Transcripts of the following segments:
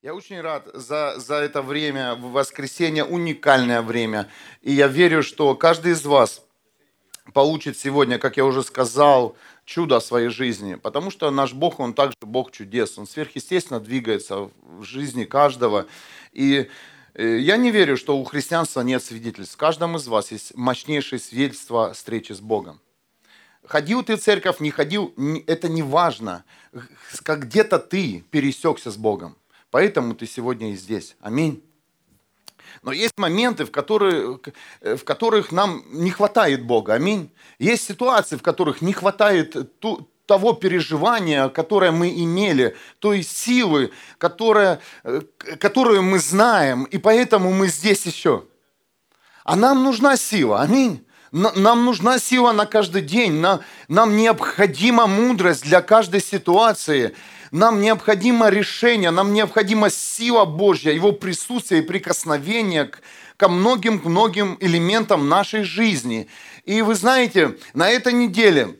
Я очень рад за, за это время, в воскресенье, уникальное время. И я верю, что каждый из вас получит сегодня, как я уже сказал, чудо в своей жизни. Потому что наш Бог, Он также Бог чудес. Он сверхъестественно двигается в жизни каждого. И э, я не верю, что у христианства нет свидетельств. В каждом из вас есть мощнейшее свидетельство встречи с Богом. Ходил ты в церковь, не ходил, это не важно. Как где-то ты пересекся с Богом. Поэтому ты сегодня и здесь. Аминь. Но есть моменты, в, которые, в которых нам не хватает Бога. Аминь. Есть ситуации, в которых не хватает ту, того переживания, которое мы имели, той силы, которая, которую мы знаем, и поэтому мы здесь еще. А нам нужна сила. Аминь. Нам нужна сила на каждый день. Нам необходима мудрость для каждой ситуации. Нам необходимо решение, нам необходима сила Божья, Его присутствие и прикосновение к, ко многим-многим элементам нашей жизни. И вы знаете, на этой неделе,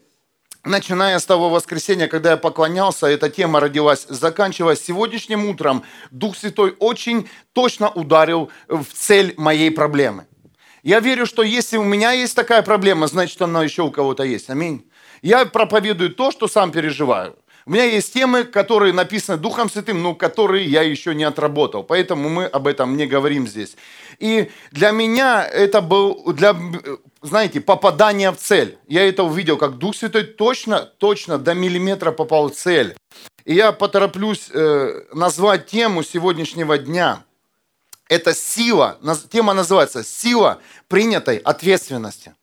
начиная с того воскресенья, когда я поклонялся, эта тема родилась, заканчивая сегодняшним утром, Дух Святой очень точно ударил в цель моей проблемы. Я верю, что если у меня есть такая проблема, значит, она еще у кого-то есть. Аминь. Я проповедую то, что сам переживаю. У меня есть темы, которые написаны Духом Святым, но которые я еще не отработал. Поэтому мы об этом не говорим здесь. И для меня это был, для, знаете, попадание в цель. Я это увидел, как Дух Святой точно, точно до миллиметра попал в цель. И я потороплюсь э, назвать тему сегодняшнего дня. Это сила, тема называется «Сила принятой ответственности».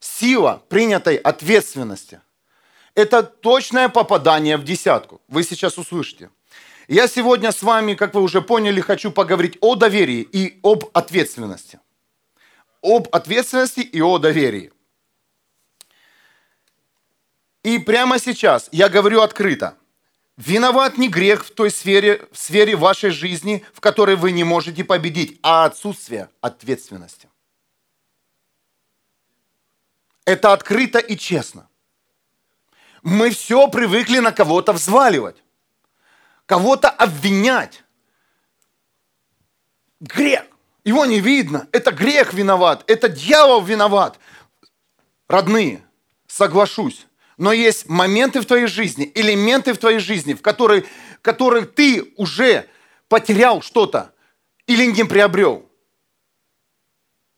Сила принятой ответственности – это точное попадание в десятку. Вы сейчас услышите. Я сегодня с вами, как вы уже поняли, хочу поговорить о доверии и об ответственности. Об ответственности и о доверии. И прямо сейчас я говорю открыто. Виноват не грех в той сфере, в сфере вашей жизни, в которой вы не можете победить, а отсутствие ответственности. Это открыто и честно. Мы все привыкли на кого-то взваливать, кого-то обвинять. Грех. Его не видно. Это грех виноват. Это дьявол виноват. Родные, соглашусь. Но есть моменты в твоей жизни, элементы в твоей жизни, в которые, которые ты уже потерял что-то или не приобрел.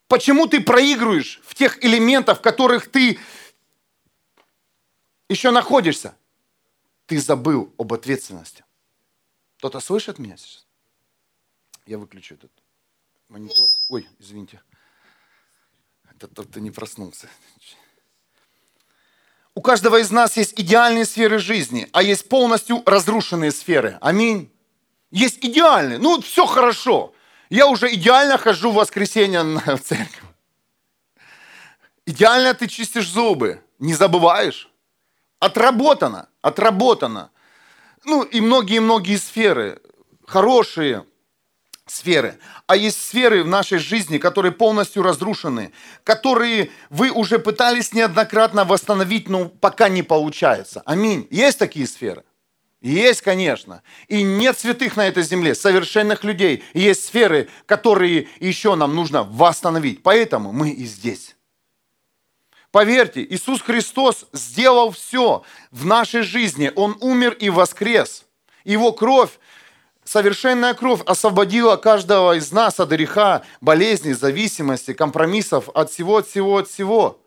Почему ты проигрываешь в тех элементах, в которых ты еще находишься, ты забыл об ответственности. Кто-то слышит меня сейчас? Я выключу этот монитор. Ой, извините. Это тот, кто не проснулся. У каждого из нас есть идеальные сферы жизни, а есть полностью разрушенные сферы. Аминь. Есть идеальные. Ну, все хорошо. Я уже идеально хожу в воскресенье в церковь. Идеально ты чистишь зубы. Не забываешь. Отработано, отработано. Ну и многие-многие сферы, хорошие сферы. А есть сферы в нашей жизни, которые полностью разрушены, которые вы уже пытались неоднократно восстановить, но пока не получается. Аминь. Есть такие сферы? Есть, конечно. И нет святых на этой земле, совершенных людей. Есть сферы, которые еще нам нужно восстановить. Поэтому мы и здесь. Поверьте, Иисус Христос сделал все в нашей жизни. Он умер и воскрес. Его кровь, совершенная кровь освободила каждого из нас от греха, болезней, зависимости, компромиссов, от всего, от всего, от всего.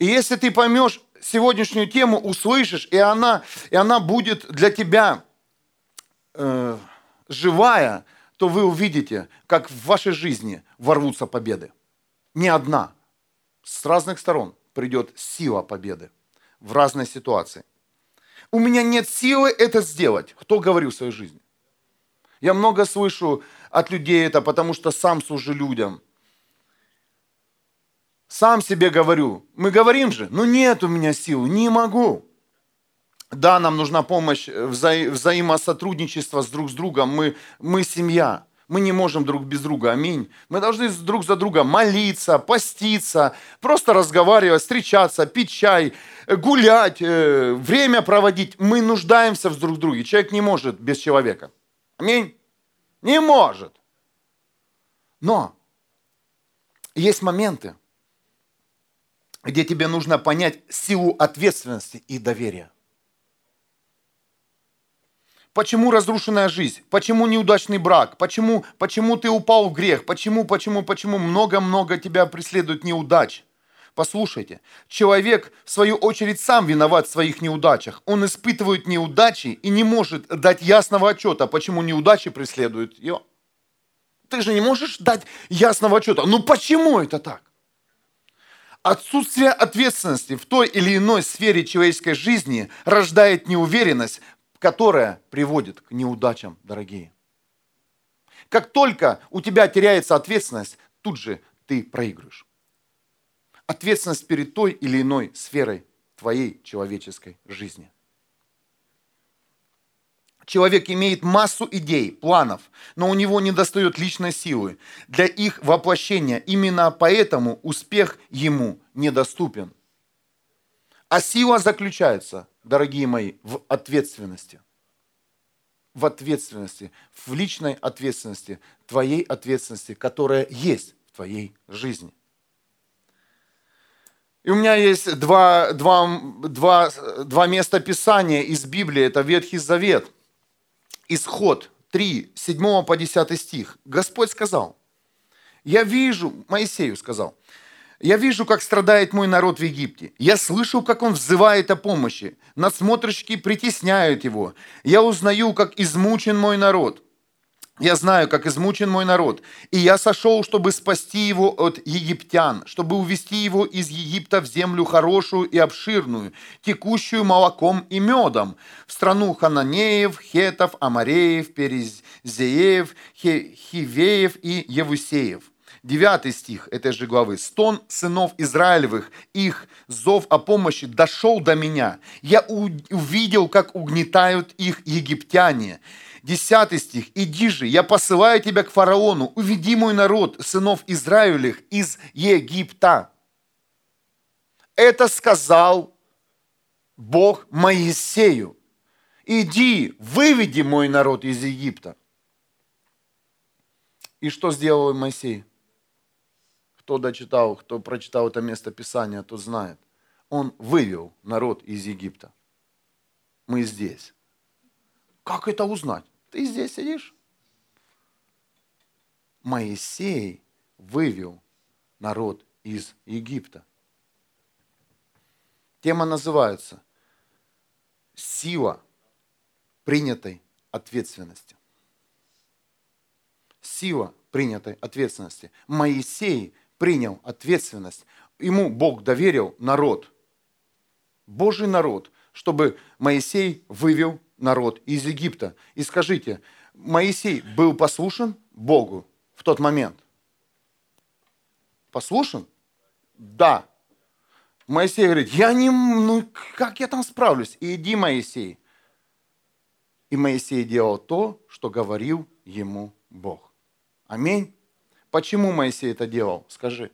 И если ты поймешь сегодняшнюю тему, услышишь, и она, и она будет для тебя э, живая, то вы увидите, как в вашей жизни ворвутся победы не одна. С разных сторон придет сила победы в разной ситуации. У меня нет силы это сделать. Кто говорил в своей жизни? Я много слышу от людей это, потому что сам служу людям. Сам себе говорю. Мы говорим же, ну нет у меня сил, не могу. Да, нам нужна помощь, вза взаимосотрудничество с друг с другом. Мы, мы семья. Мы не можем друг без друга, аминь. Мы должны друг за друга молиться, поститься, просто разговаривать, встречаться, пить чай, гулять, э, время проводить. Мы нуждаемся в друг друге. Человек не может без человека. Аминь. Не может. Но есть моменты, где тебе нужно понять силу ответственности и доверия. Почему разрушенная жизнь? Почему неудачный брак? Почему, почему ты упал в грех? Почему, почему, почему много-много тебя преследует неудач? Послушайте, человек, в свою очередь, сам виноват в своих неудачах. Он испытывает неудачи и не может дать ясного отчета, почему неудачи преследуют его. Ты же не можешь дать ясного отчета. Ну почему это так? Отсутствие ответственности в той или иной сфере человеческой жизни рождает неуверенность, которая приводит к неудачам, дорогие. Как только у тебя теряется ответственность, тут же ты проигрываешь. Ответственность перед той или иной сферой твоей человеческой жизни. Человек имеет массу идей, планов, но у него не достает личной силы для их воплощения. Именно поэтому успех ему недоступен. А сила заключается, дорогие мои, в ответственности. В ответственности, в личной ответственности, твоей ответственности, которая есть в твоей жизни. И у меня есть два, два, два, два места Писания из Библии, это Ветхий Завет – Исход 3, 7 по 10 стих. Господь сказал, я вижу, Моисею сказал, я вижу, как страдает мой народ в Египте. Я слышу, как он взывает о помощи. Надсмотрщики притесняют его. Я узнаю, как измучен мой народ. Я знаю, как измучен мой народ, и я сошел, чтобы спасти его от египтян, чтобы увести его из Египта в землю хорошую и обширную, текущую молоком и медом, в страну хананеев, хетов, амареев, перезеев, хивеев и евусеев. Девятый стих этой же главы. «Стон сынов Израилевых, их зов о помощи дошел до меня. Я увидел, как угнетают их египтяне. 10 стих. «Иди же, я посылаю тебя к фараону, уведи мой народ, сынов Израилевых, из Египта». Это сказал Бог Моисею. «Иди, выведи мой народ из Египта». И что сделал Моисей? Кто дочитал, кто прочитал это место Писания, тот знает. Он вывел народ из Египта. Мы здесь. Как это узнать? Ты здесь сидишь. Моисей вывел народ из Египта. Тема называется «Сила принятой ответственности». Сила принятой ответственности. Моисей принял ответственность. Ему Бог доверил народ, Божий народ, чтобы Моисей вывел народ из Египта. И скажите, Моисей был послушен Богу в тот момент? Послушен? Да. Моисей говорит, я не, ну как я там справлюсь? Иди, Моисей. И Моисей делал то, что говорил ему Бог. Аминь. Почему Моисей это делал? Скажи.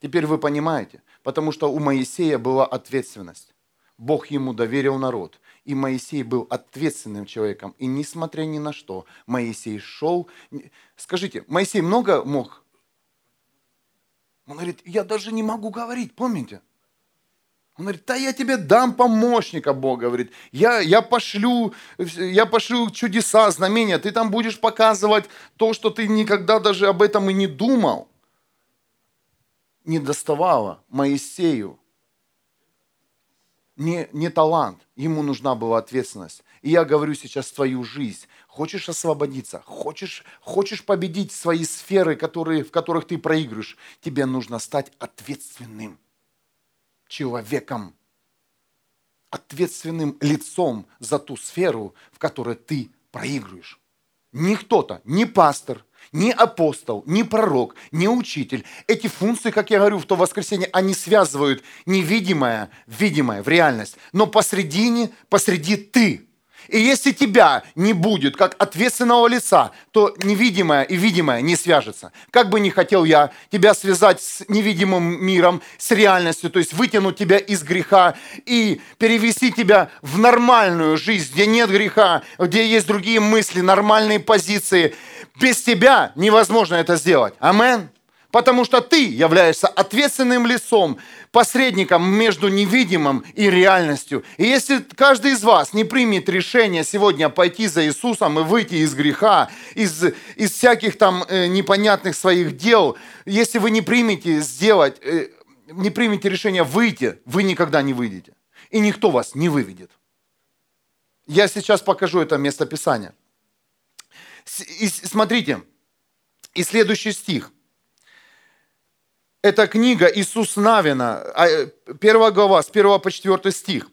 Теперь вы понимаете. Потому что у Моисея была ответственность. Бог ему доверил народ. И Моисей был ответственным человеком. И несмотря ни на что, Моисей шел. Скажите, Моисей много мог? Он говорит, я даже не могу говорить, помните? Он говорит, да я тебе дам помощника, Бог говорит. Я, я, пошлю, я пошлю чудеса, знамения. Ты там будешь показывать то, что ты никогда даже об этом и не думал. Не доставало Моисею не, не талант, ему нужна была ответственность. И я говорю сейчас твою жизнь. Хочешь освободиться, хочешь, хочешь победить свои сферы, которые, в которых ты проигрываешь, тебе нужно стать ответственным человеком, ответственным лицом за ту сферу, в которой ты проигрываешь. Не кто-то, не пастор, ни апостол, ни пророк, ни учитель. Эти функции, как я говорю в то воскресенье, они связывают невидимое, видимое в реальность. Но посредине, посреди ты. И если тебя не будет как ответственного лица, то невидимое и видимое не свяжется. Как бы ни хотел я тебя связать с невидимым миром, с реальностью, то есть вытянуть тебя из греха и перевести тебя в нормальную жизнь, где нет греха, где есть другие мысли, нормальные позиции. Без тебя невозможно это сделать. Амен потому что ты являешься ответственным лицом, посредником между невидимым и реальностью. И если каждый из вас не примет решение сегодня пойти за Иисусом и выйти из греха, из, из всяких там э, непонятных своих дел, если вы не примете сделать, э, не примете решение выйти, вы никогда не выйдете. И никто вас не выведет. Я сейчас покажу это местописание. И смотрите, и следующий стих – это книга Иисус Навина, а, первая глава, с 1 по 4 стих.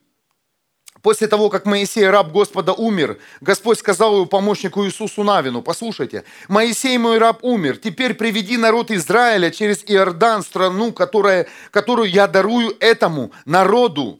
После того, как Моисей, раб Господа, умер, Господь сказал его помощнику Иисусу Навину, послушайте, «Моисей, мой раб, умер, теперь приведи народ Израиля через Иордан, страну, которая, которую я дарую этому народу.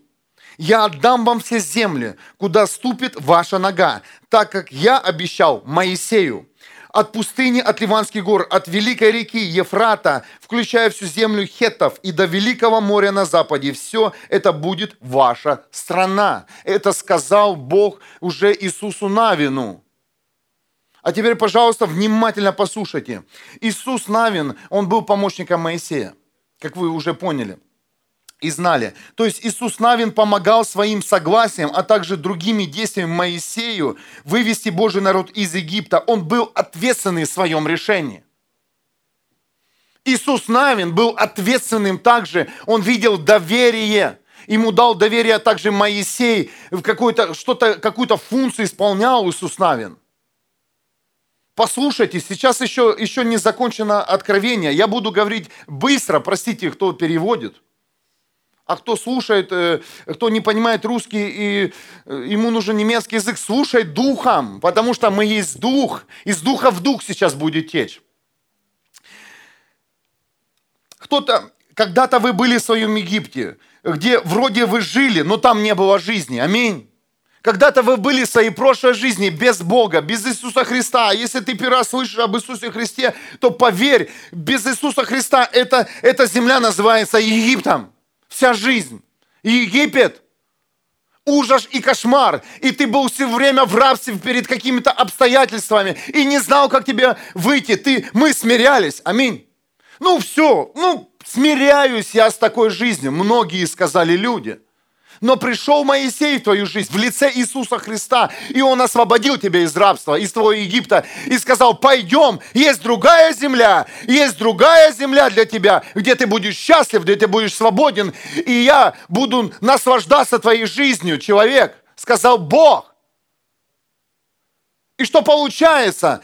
Я отдам вам все земли, куда ступит ваша нога, так как я обещал Моисею от пустыни, от Ливанских гор, от великой реки Ефрата, включая всю землю хеттов и до великого моря на западе. Все это будет ваша страна. Это сказал Бог уже Иисусу Навину. А теперь, пожалуйста, внимательно послушайте. Иисус Навин, он был помощником Моисея, как вы уже поняли – и знали. То есть Иисус Навин помогал своим согласием, а также другими действиями Моисею вывести Божий народ из Египта. Он был ответственный в своем решении. Иисус Навин был ответственным также. Он видел доверие. Ему дал доверие также Моисей. Какую-то, что-то, какую-то функцию исполнял Иисус Навин. Послушайте, сейчас еще, еще не закончено откровение. Я буду говорить быстро, простите, кто переводит – а кто слушает, э, кто не понимает русский и э, ему нужен немецкий язык, слушай духом, потому что мы есть дух. Из духа в дух сейчас будет течь. Кто-то, когда-то вы были в своем Египте, где вроде вы жили, но там не было жизни. Аминь. Когда-то вы были в своей прошлой жизни без Бога, без Иисуса Христа. Если ты первый раз слышишь об Иисусе Христе, то поверь, без Иисуса Христа эта, эта земля называется Египтом вся жизнь. Египет – ужас и кошмар. И ты был все время в рабстве перед какими-то обстоятельствами и не знал, как тебе выйти. Ты, мы смирялись. Аминь. Ну все, ну смиряюсь я с такой жизнью. Многие сказали люди – но пришел Моисей в твою жизнь в лице Иисуса Христа, и Он освободил тебя из рабства, из твоего Египта, и сказал, пойдем, есть другая земля, есть другая земля для тебя, где ты будешь счастлив, где ты будешь свободен, и я буду наслаждаться твоей жизнью, человек, сказал Бог. И что получается?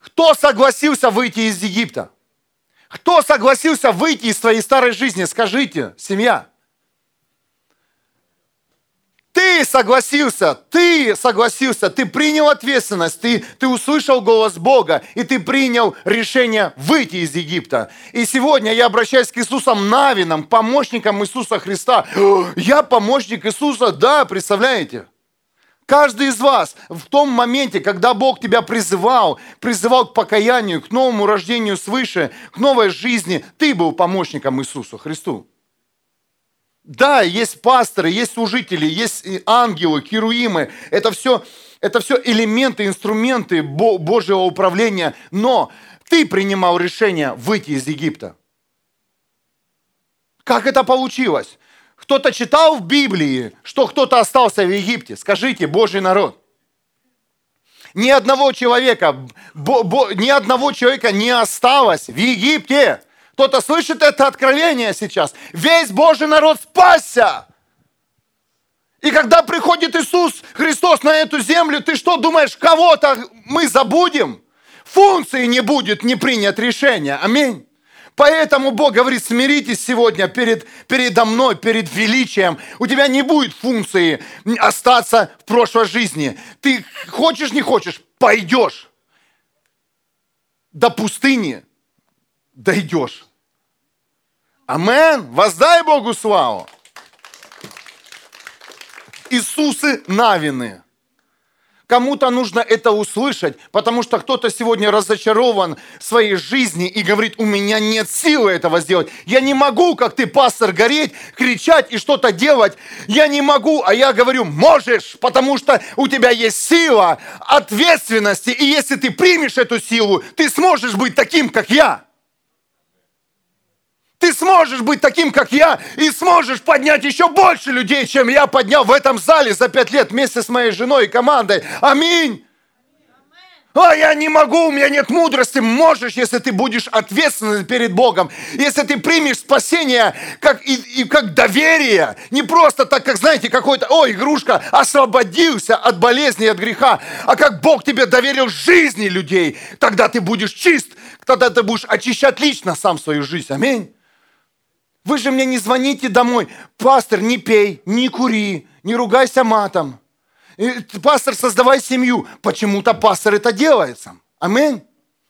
Кто согласился выйти из Египта? Кто согласился выйти из твоей старой жизни? Скажите, семья. Ты согласился, ты согласился, ты принял ответственность, ты, ты услышал голос Бога, и ты принял решение выйти из Египта. И сегодня я обращаюсь к Иисусам Навинам, помощникам Иисуса Христа. Я помощник Иисуса, да, представляете? Каждый из вас в том моменте, когда Бог тебя призывал, призывал к покаянию, к новому рождению свыше, к новой жизни, ты был помощником Иисусу Христу. Да, есть пасторы, есть служители, есть ангелы, керуимы. Это все, это все элементы, инструменты Божьего управления. Но ты принимал решение выйти из Египта. Как это получилось? Кто-то читал в Библии, что кто-то остался в Египте. Скажите, Божий народ. Ни одного человека, бо, бо, ни одного человека не осталось в Египте. Кто-то слышит это откровение сейчас. Весь Божий народ спасся. И когда приходит Иисус Христос на эту землю, ты что думаешь, кого-то мы забудем? Функции не будет, не принят решение. Аминь. Поэтому Бог говорит, смиритесь сегодня перед, передо мной, перед величием. У тебя не будет функции остаться в прошлой жизни. Ты хочешь, не хочешь, пойдешь до пустыни, дойдешь. Амен. Воздай Богу славу. Иисусы Навины. Кому-то нужно это услышать, потому что кто-то сегодня разочарован в своей жизни и говорит, у меня нет силы этого сделать. Я не могу, как ты, пастор, гореть, кричать и что-то делать. Я не могу, а я говорю, можешь, потому что у тебя есть сила ответственности. И если ты примешь эту силу, ты сможешь быть таким, как я. Ты сможешь быть таким, как я, и сможешь поднять еще больше людей, чем я поднял в этом зале за пять лет вместе с моей женой и командой. Аминь. А я не могу, у меня нет мудрости. Можешь, если ты будешь ответственным перед Богом. Если ты примешь спасение как, и, и как доверие. Не просто так, как, знаете, какой-то, о, игрушка, освободился от болезни, от греха. А как Бог тебе доверил жизни людей. Тогда ты будешь чист. Тогда ты будешь очищать лично сам свою жизнь. Аминь. Вы же мне не звоните домой. Пастор, не пей, не кури, не ругайся матом. Пастор, создавай семью. Почему-то пастор это делает сам. Аминь.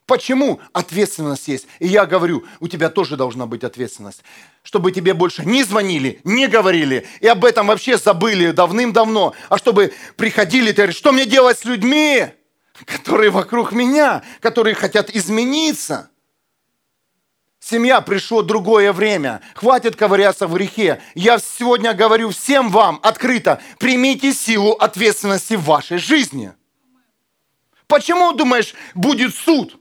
Почему? Ответственность есть. И я говорю, у тебя тоже должна быть ответственность. Чтобы тебе больше не звонили, не говорили, и об этом вообще забыли давным-давно. А чтобы приходили, ты говоришь, что мне делать с людьми, которые вокруг меня, которые хотят измениться. Семья, пришло другое время. Хватит ковыряться в грехе. Я сегодня говорю всем вам открыто, примите силу ответственности в вашей жизни. Почему, думаешь, будет суд?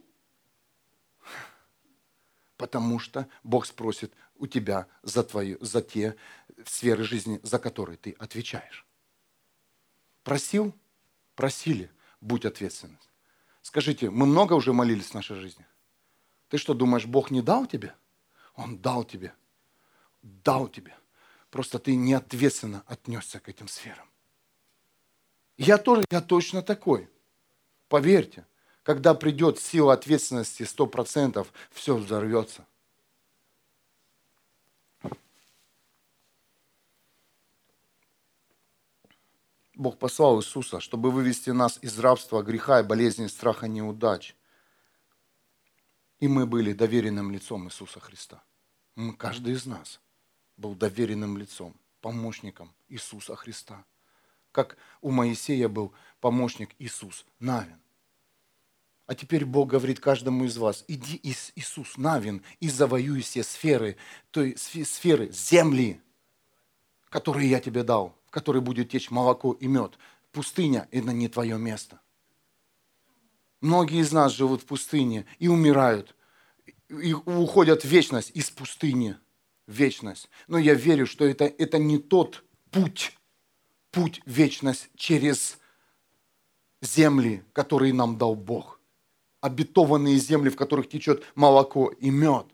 Потому что Бог спросит у тебя за, твою, за те сферы жизни, за которые ты отвечаешь. Просил? Просили. Будь ответственным. Скажите, мы много уже молились в нашей жизни? Ты что, думаешь, Бог не дал тебе? Он дал тебе. Дал тебе. Просто ты неответственно отнесся к этим сферам. Я тоже, я точно такой. Поверьте, когда придет сила ответственности 100%, все взорвется. Бог послал Иисуса, чтобы вывести нас из рабства, греха и болезни, страха, неудач – и мы были доверенным лицом Иисуса Христа. Мы, каждый из нас был доверенным лицом, помощником Иисуса Христа. Как у Моисея был помощник Иисус Навин. А теперь Бог говорит каждому из вас, иди Иисус Навин и завоюй все сферы, той сферы земли, которые я тебе дал, в которой будет течь молоко и мед. Пустыня – это не твое место. Многие из нас живут в пустыне и умирают, и уходят в вечность из пустыни в вечность. Но я верю, что это, это не тот путь, путь в вечность через земли, которые нам дал Бог. Обетованные земли, в которых течет молоко и мед.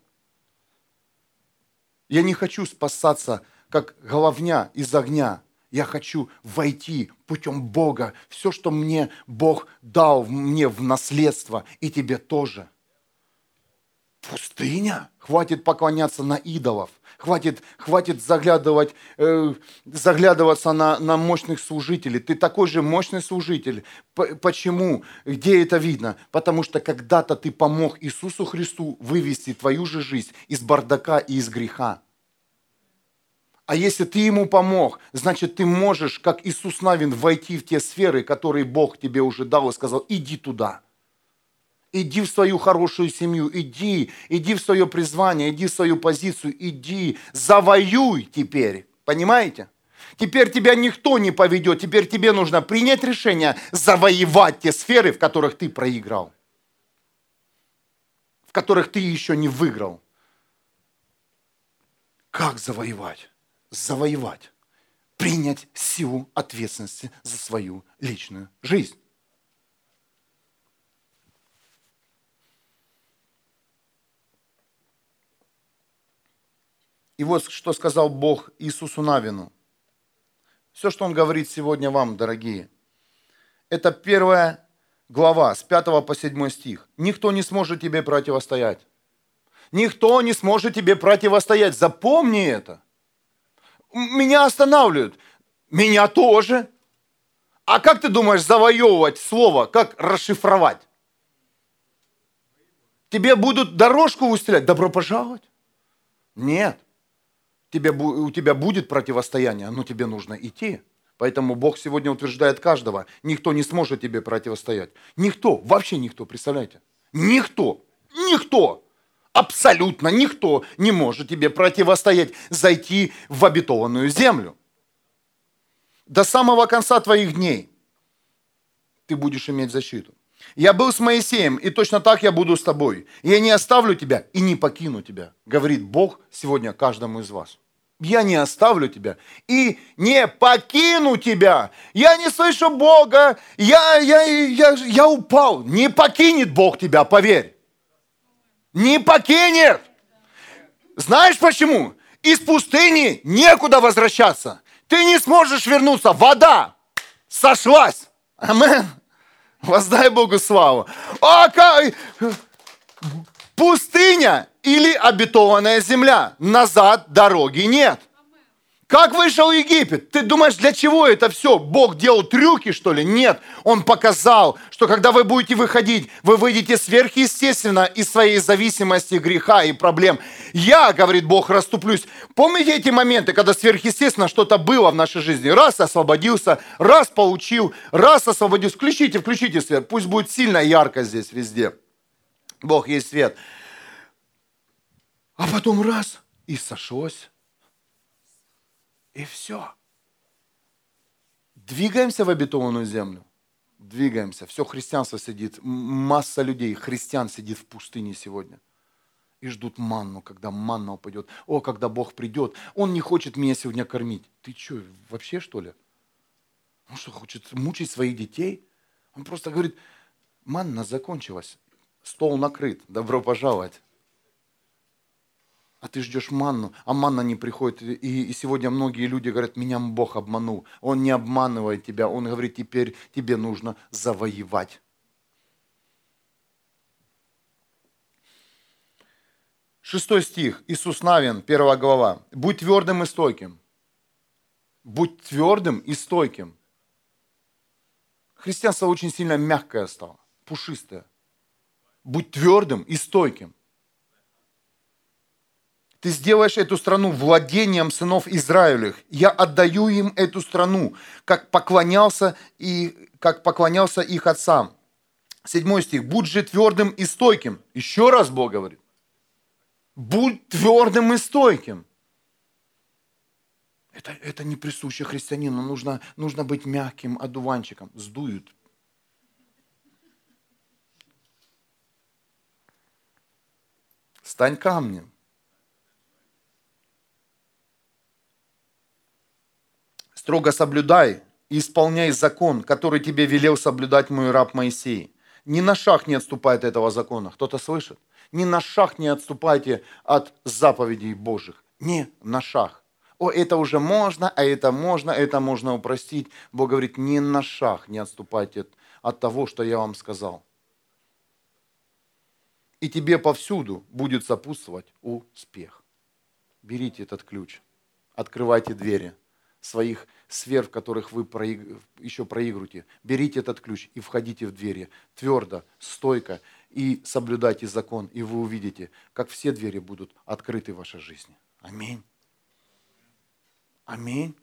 Я не хочу спасаться, как головня из огня. Я хочу войти путем Бога. Все, что мне Бог дал мне в наследство, и тебе тоже. Пустыня? Хватит поклоняться на идолов. Хватит, хватит заглядывать, э, заглядываться на, на мощных служителей. Ты такой же мощный служитель. П- почему? Где это видно? Потому что когда-то ты помог Иисусу Христу вывести твою же жизнь из бардака и из греха. А если ты ему помог, значит, ты можешь, как Иисус Навин, войти в те сферы, которые Бог тебе уже дал и сказал, иди туда. Иди в свою хорошую семью, иди, иди в свое призвание, иди в свою позицию, иди, завоюй теперь. Понимаете? Теперь тебя никто не поведет, теперь тебе нужно принять решение завоевать те сферы, в которых ты проиграл, в которых ты еще не выиграл. Как завоевать? Завоевать, принять силу ответственности за свою личную жизнь. И вот что сказал Бог Иисусу Навину. Все, что Он говорит сегодня вам, дорогие, это первая глава с 5 по 7 стих. Никто не сможет тебе противостоять. Никто не сможет тебе противостоять. Запомни это меня останавливают. Меня тоже. А как ты думаешь завоевывать слово? Как расшифровать? Тебе будут дорожку выстрелять? Добро пожаловать. Нет. Тебе, у тебя будет противостояние, но тебе нужно идти. Поэтому Бог сегодня утверждает каждого, никто не сможет тебе противостоять. Никто, вообще никто, представляете? Никто, никто, абсолютно никто не может тебе противостоять, зайти в обетованную землю. До самого конца твоих дней ты будешь иметь защиту. Я был с Моисеем, и точно так я буду с тобой. Я не оставлю тебя и не покину тебя, говорит Бог сегодня каждому из вас я не оставлю тебя и не покину тебя. Я не слышу Бога, я, я, я, я упал. Не покинет Бог тебя, поверь. Не покинет. Знаешь почему? Из пустыни некуда возвращаться. Ты не сможешь вернуться. Вода сошлась. Амен. Воздай Богу славу. А как? Пустыня или обетованная земля. Назад дороги нет. Как вышел Египет? Ты думаешь, для чего это все? Бог делал трюки, что ли? Нет. Он показал, что когда вы будете выходить, вы выйдете сверхъестественно из своей зависимости, греха и проблем. Я, говорит Бог, расступлюсь. Помните эти моменты, когда сверхъестественно что-то было в нашей жизни? Раз освободился, раз получил, раз освободился. Включите, включите свет. Пусть будет сильно ярко здесь везде. Бог есть свет. А потом раз, и сошлось. И все. Двигаемся в обетованную землю. Двигаемся. Все христианство сидит. Масса людей, христиан сидит в пустыне сегодня. И ждут манну, когда манна упадет. О, когда Бог придет. Он не хочет меня сегодня кормить. Ты что, вообще что ли? Он что, хочет мучить своих детей? Он просто говорит, манна закончилась. Стол накрыт. Добро пожаловать а ты ждешь манну, а манна не приходит. И, и сегодня многие люди говорят, меня Бог обманул. Он не обманывает тебя, он говорит, теперь тебе нужно завоевать. Шестой стих, Иисус Навин, первая глава. Будь твердым и стойким. Будь твердым и стойким. Христианство очень сильно мягкое стало, пушистое. Будь твердым и стойким. Ты сделаешь эту страну владением сынов Израилевых. Я отдаю им эту страну, как поклонялся, и, как поклонялся их отцам. Седьмой стих. Будь же твердым и стойким. Еще раз Бог говорит. Будь твердым и стойким. Это, это не присуще христианину. Нужно, нужно быть мягким одуванчиком. Сдуют. Стань камнем. Строго соблюдай и исполняй закон, который тебе велел соблюдать мой раб Моисей. Ни на шаг не отступай от этого закона. Кто-то слышит? Ни на шаг не отступайте от заповедей Божьих. Ни на шаг. О, это уже можно, а это можно, это можно упростить. Бог говорит, ни на шаг не отступайте от, от того, что я вам сказал. И тебе повсюду будет сопутствовать успех. Берите этот ключ, открывайте двери – своих сфер, в которых вы проиг... еще проигрываете. Берите этот ключ и входите в двери твердо, стойко и соблюдайте закон, и вы увидите, как все двери будут открыты в вашей жизни. Аминь. Аминь.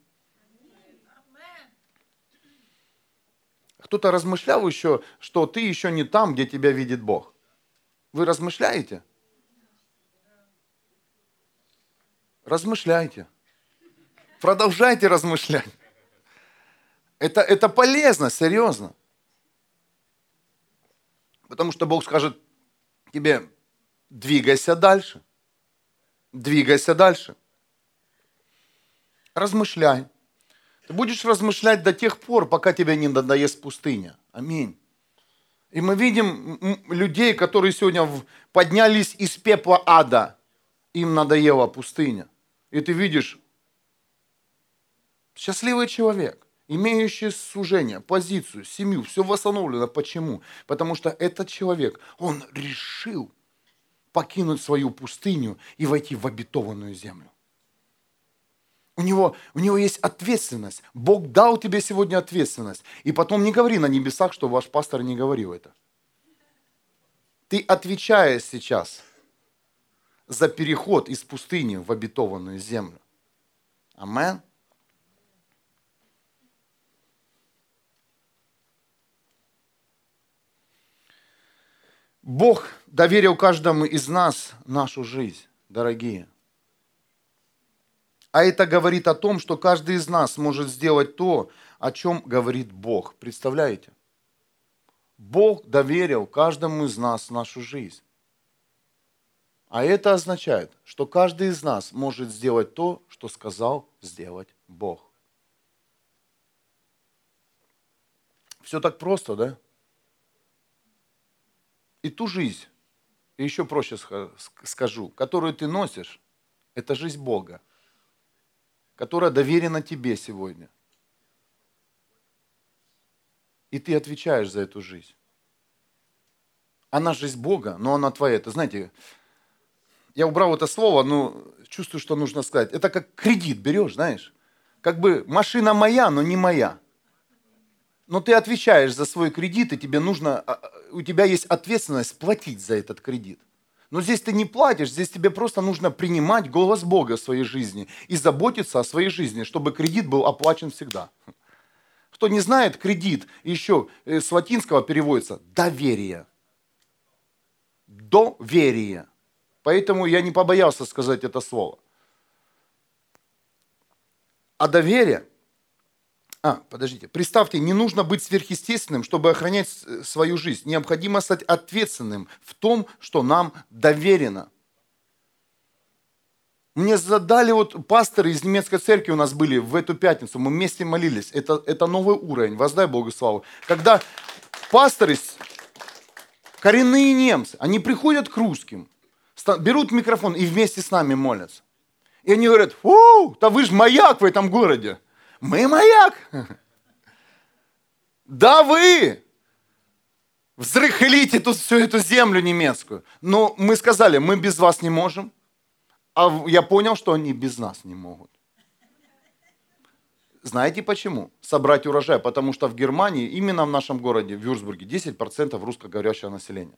Кто-то размышлял еще, что ты еще не там, где тебя видит Бог. Вы размышляете? Размышляйте. Продолжайте размышлять. Это, это полезно, серьезно. Потому что Бог скажет тебе, двигайся дальше. Двигайся дальше. Размышляй. Ты будешь размышлять до тех пор, пока тебе не надоест пустыня. Аминь. И мы видим людей, которые сегодня поднялись из пепла ада. Им надоела пустыня. И ты видишь, Счастливый человек, имеющий служение, позицию, семью, все восстановлено. Почему? Потому что этот человек, он решил покинуть свою пустыню и войти в обетованную землю. У него, у него есть ответственность. Бог дал тебе сегодня ответственность. И потом не говори на небесах, что ваш пастор не говорил это. Ты отвечаешь сейчас за переход из пустыни в обетованную землю. Амен. Бог доверил каждому из нас нашу жизнь, дорогие. А это говорит о том, что каждый из нас может сделать то, о чем говорит Бог. Представляете? Бог доверил каждому из нас нашу жизнь. А это означает, что каждый из нас может сделать то, что сказал сделать Бог. Все так просто, да? И ту жизнь, и еще проще скажу, которую ты носишь, это жизнь Бога, которая доверена тебе сегодня. И ты отвечаешь за эту жизнь. Она жизнь Бога, но она твоя. Это, знаете, я убрал это слово, но чувствую, что нужно сказать. Это как кредит берешь, знаешь. Как бы машина моя, но не моя но ты отвечаешь за свой кредит, и тебе нужно, а, у тебя есть ответственность платить за этот кредит. Но здесь ты не платишь, здесь тебе просто нужно принимать голос Бога в своей жизни и заботиться о своей жизни, чтобы кредит был оплачен всегда. Кто не знает, кредит еще э, с латинского переводится доверие. Доверие. Поэтому я не побоялся сказать это слово. А доверие а, подождите. Представьте, не нужно быть сверхъестественным, чтобы охранять свою жизнь. Необходимо стать ответственным в том, что нам доверено. Мне задали вот пасторы из немецкой церкви у нас были в эту пятницу, мы вместе молились. Это, это новый уровень, воздай Богу славу. Когда пасторы, коренные немцы, они приходят к русским, берут микрофон и вместе с нами молятся. И они говорят, фу, да вы же маяк в этом городе. Мы маяк. Да вы взрыхлите тут всю эту землю немецкую. Но мы сказали, мы без вас не можем. А я понял, что они без нас не могут. Знаете почему? Собрать урожай. Потому что в Германии, именно в нашем городе, в Вюрсбурге, 10% русскоговорящего населения.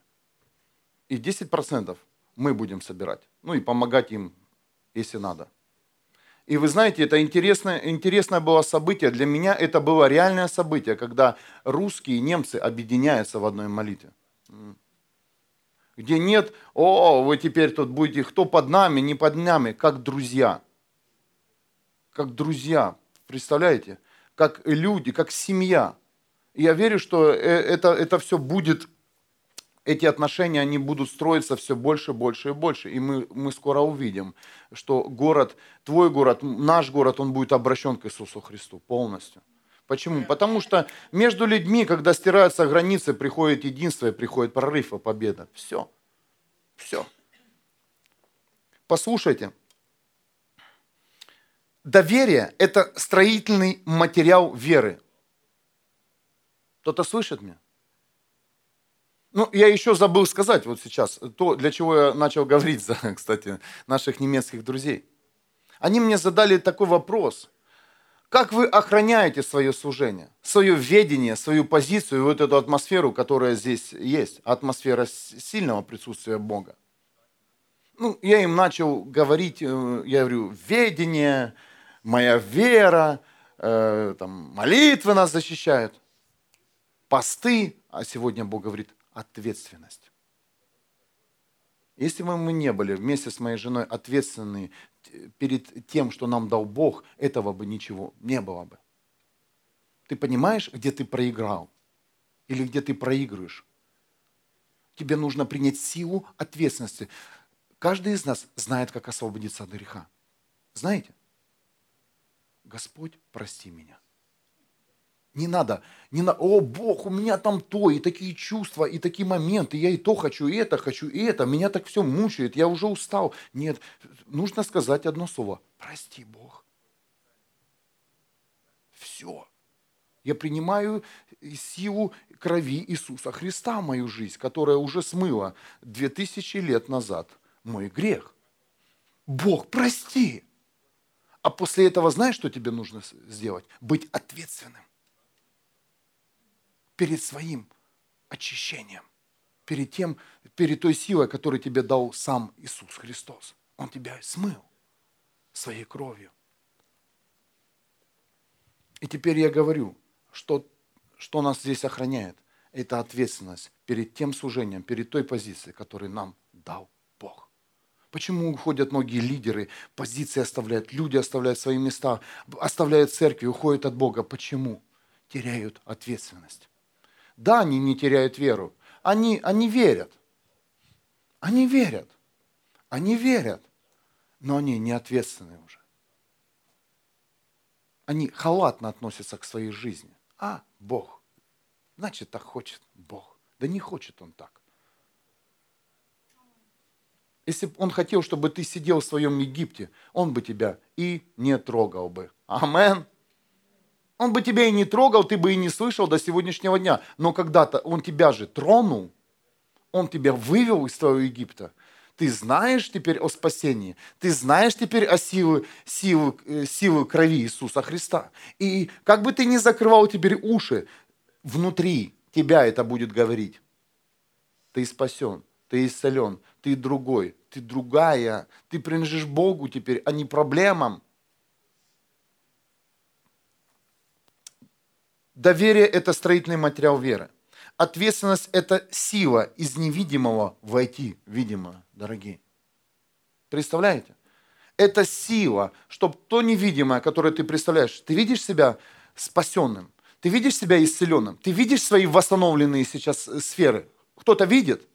И 10% мы будем собирать. Ну и помогать им, если надо. И вы знаете, это интересное, интересное было событие. Для меня это было реальное событие, когда русские и немцы объединяются в одной молитве. Где нет, о, вы теперь тут будете, кто под нами, не под нами, как друзья. Как друзья, представляете? Как люди, как семья. И я верю, что э, это, это все будет эти отношения, они будут строиться все больше, больше и больше. И мы, мы скоро увидим, что город, твой город, наш город, он будет обращен к Иисусу Христу полностью. Почему? Потому что между людьми, когда стираются границы, приходит единство и приходит прорыв и победа. Все. Все. Послушайте. Доверие – это строительный материал веры. Кто-то слышит меня? Ну, я еще забыл сказать вот сейчас, то, для чего я начал говорить за, кстати, наших немецких друзей. Они мне задали такой вопрос. Как вы охраняете свое служение, свое ведение, свою позицию, вот эту атмосферу, которая здесь есть, атмосфера сильного присутствия Бога? Ну, я им начал говорить, э, я говорю, ведение, моя вера, э, там, молитвы нас защищают, посты, а сегодня Бог говорит, ответственность. Если бы мы не были вместе с моей женой ответственны перед тем, что нам дал Бог, этого бы ничего не было бы. Ты понимаешь, где ты проиграл? Или где ты проигрываешь? Тебе нужно принять силу ответственности. Каждый из нас знает, как освободиться от греха. Знаете? Господь, прости меня. Не надо, не надо, о, Бог, у меня там то, и такие чувства, и такие моменты, я и то хочу, и это хочу, и это, меня так все мучает, я уже устал. Нет, нужно сказать одно слово, прости, Бог. Все. Я принимаю силу крови Иисуса Христа в мою жизнь, которая уже смыла две тысячи лет назад мой грех. Бог, прости. А после этого знаешь, что тебе нужно сделать? Быть ответственным перед своим очищением, перед, тем, перед той силой, которую тебе дал сам Иисус Христос. Он тебя смыл своей кровью. И теперь я говорю, что, что нас здесь охраняет. это ответственность перед тем служением, перед той позицией, которую нам дал Бог. Почему уходят многие лидеры, позиции оставляют, люди оставляют свои места, оставляют церкви, уходят от Бога? Почему? Теряют ответственность. Да, они не теряют веру, они, они верят. Они верят. Они верят, но они не ответственны уже. Они халатно относятся к своей жизни. А, Бог. Значит, так хочет Бог. Да не хочет Он так. Если бы Он хотел, чтобы ты сидел в своем Египте, Он бы тебя и не трогал бы. Амен. Он бы тебя и не трогал, ты бы и не слышал до сегодняшнего дня. Но когда-то Он тебя же тронул, Он тебя вывел из твоего Египта. Ты знаешь теперь о спасении, ты знаешь теперь о силе, силе, э, силе крови Иисуса Христа. И как бы ты ни закрывал теперь уши, внутри тебя это будет говорить. Ты спасен, ты исцелен, ты другой, ты другая, ты принадлежишь Богу теперь, а не проблемам. Доверие – это строительный материал веры. Ответственность – это сила из невидимого войти в видимое, дорогие. Представляете? Это сила, чтобы то невидимое, которое ты представляешь, ты видишь себя спасенным, ты видишь себя исцеленным, ты видишь свои восстановленные сейчас сферы. Кто-то видит?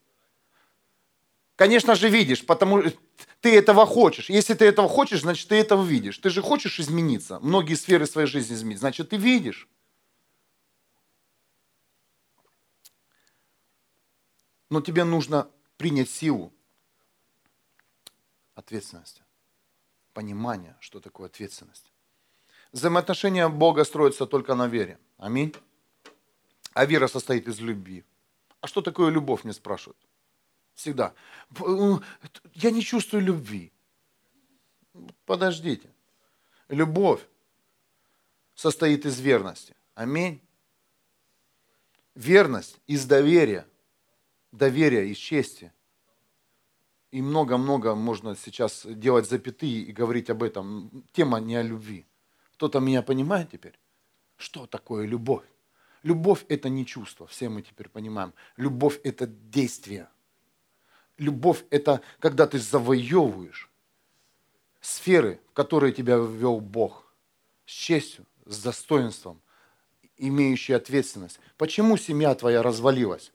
Конечно же видишь, потому что ты этого хочешь. Если ты этого хочешь, значит ты этого видишь. Ты же хочешь измениться, многие сферы своей жизни изменить, значит ты видишь. Но тебе нужно принять силу ответственности, понимания, что такое ответственность. Взаимоотношения Бога строятся только на вере. Аминь. А вера состоит из любви. А что такое любовь, мне спрашивают. Всегда. Я не чувствую любви. Подождите. Любовь состоит из верности. Аминь. Верность из доверия – доверия и чести. И много-много можно сейчас делать запятые и говорить об этом. Тема не о любви. Кто-то меня понимает теперь? Что такое любовь? Любовь – это не чувство, все мы теперь понимаем. Любовь – это действие. Любовь – это когда ты завоевываешь сферы, в которые тебя ввел Бог. С честью, с достоинством, имеющей ответственность. Почему семья твоя развалилась?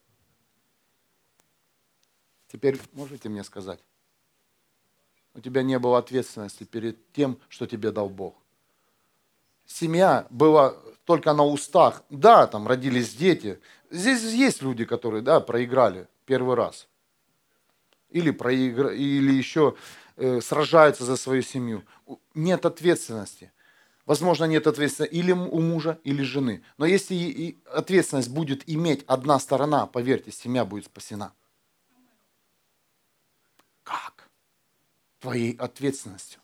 Теперь можете мне сказать? У тебя не было ответственности перед тем, что тебе дал Бог. Семья была только на устах. Да, там родились дети. Здесь есть люди, которые, да, проиграли первый раз. Или, проигр... Или еще э, сражаются за свою семью. Нет ответственности. Возможно, нет ответственности или у мужа, или жены. Но если ответственность будет иметь одна сторона, поверьте, семья будет спасена. Как? Твоей ответственностью.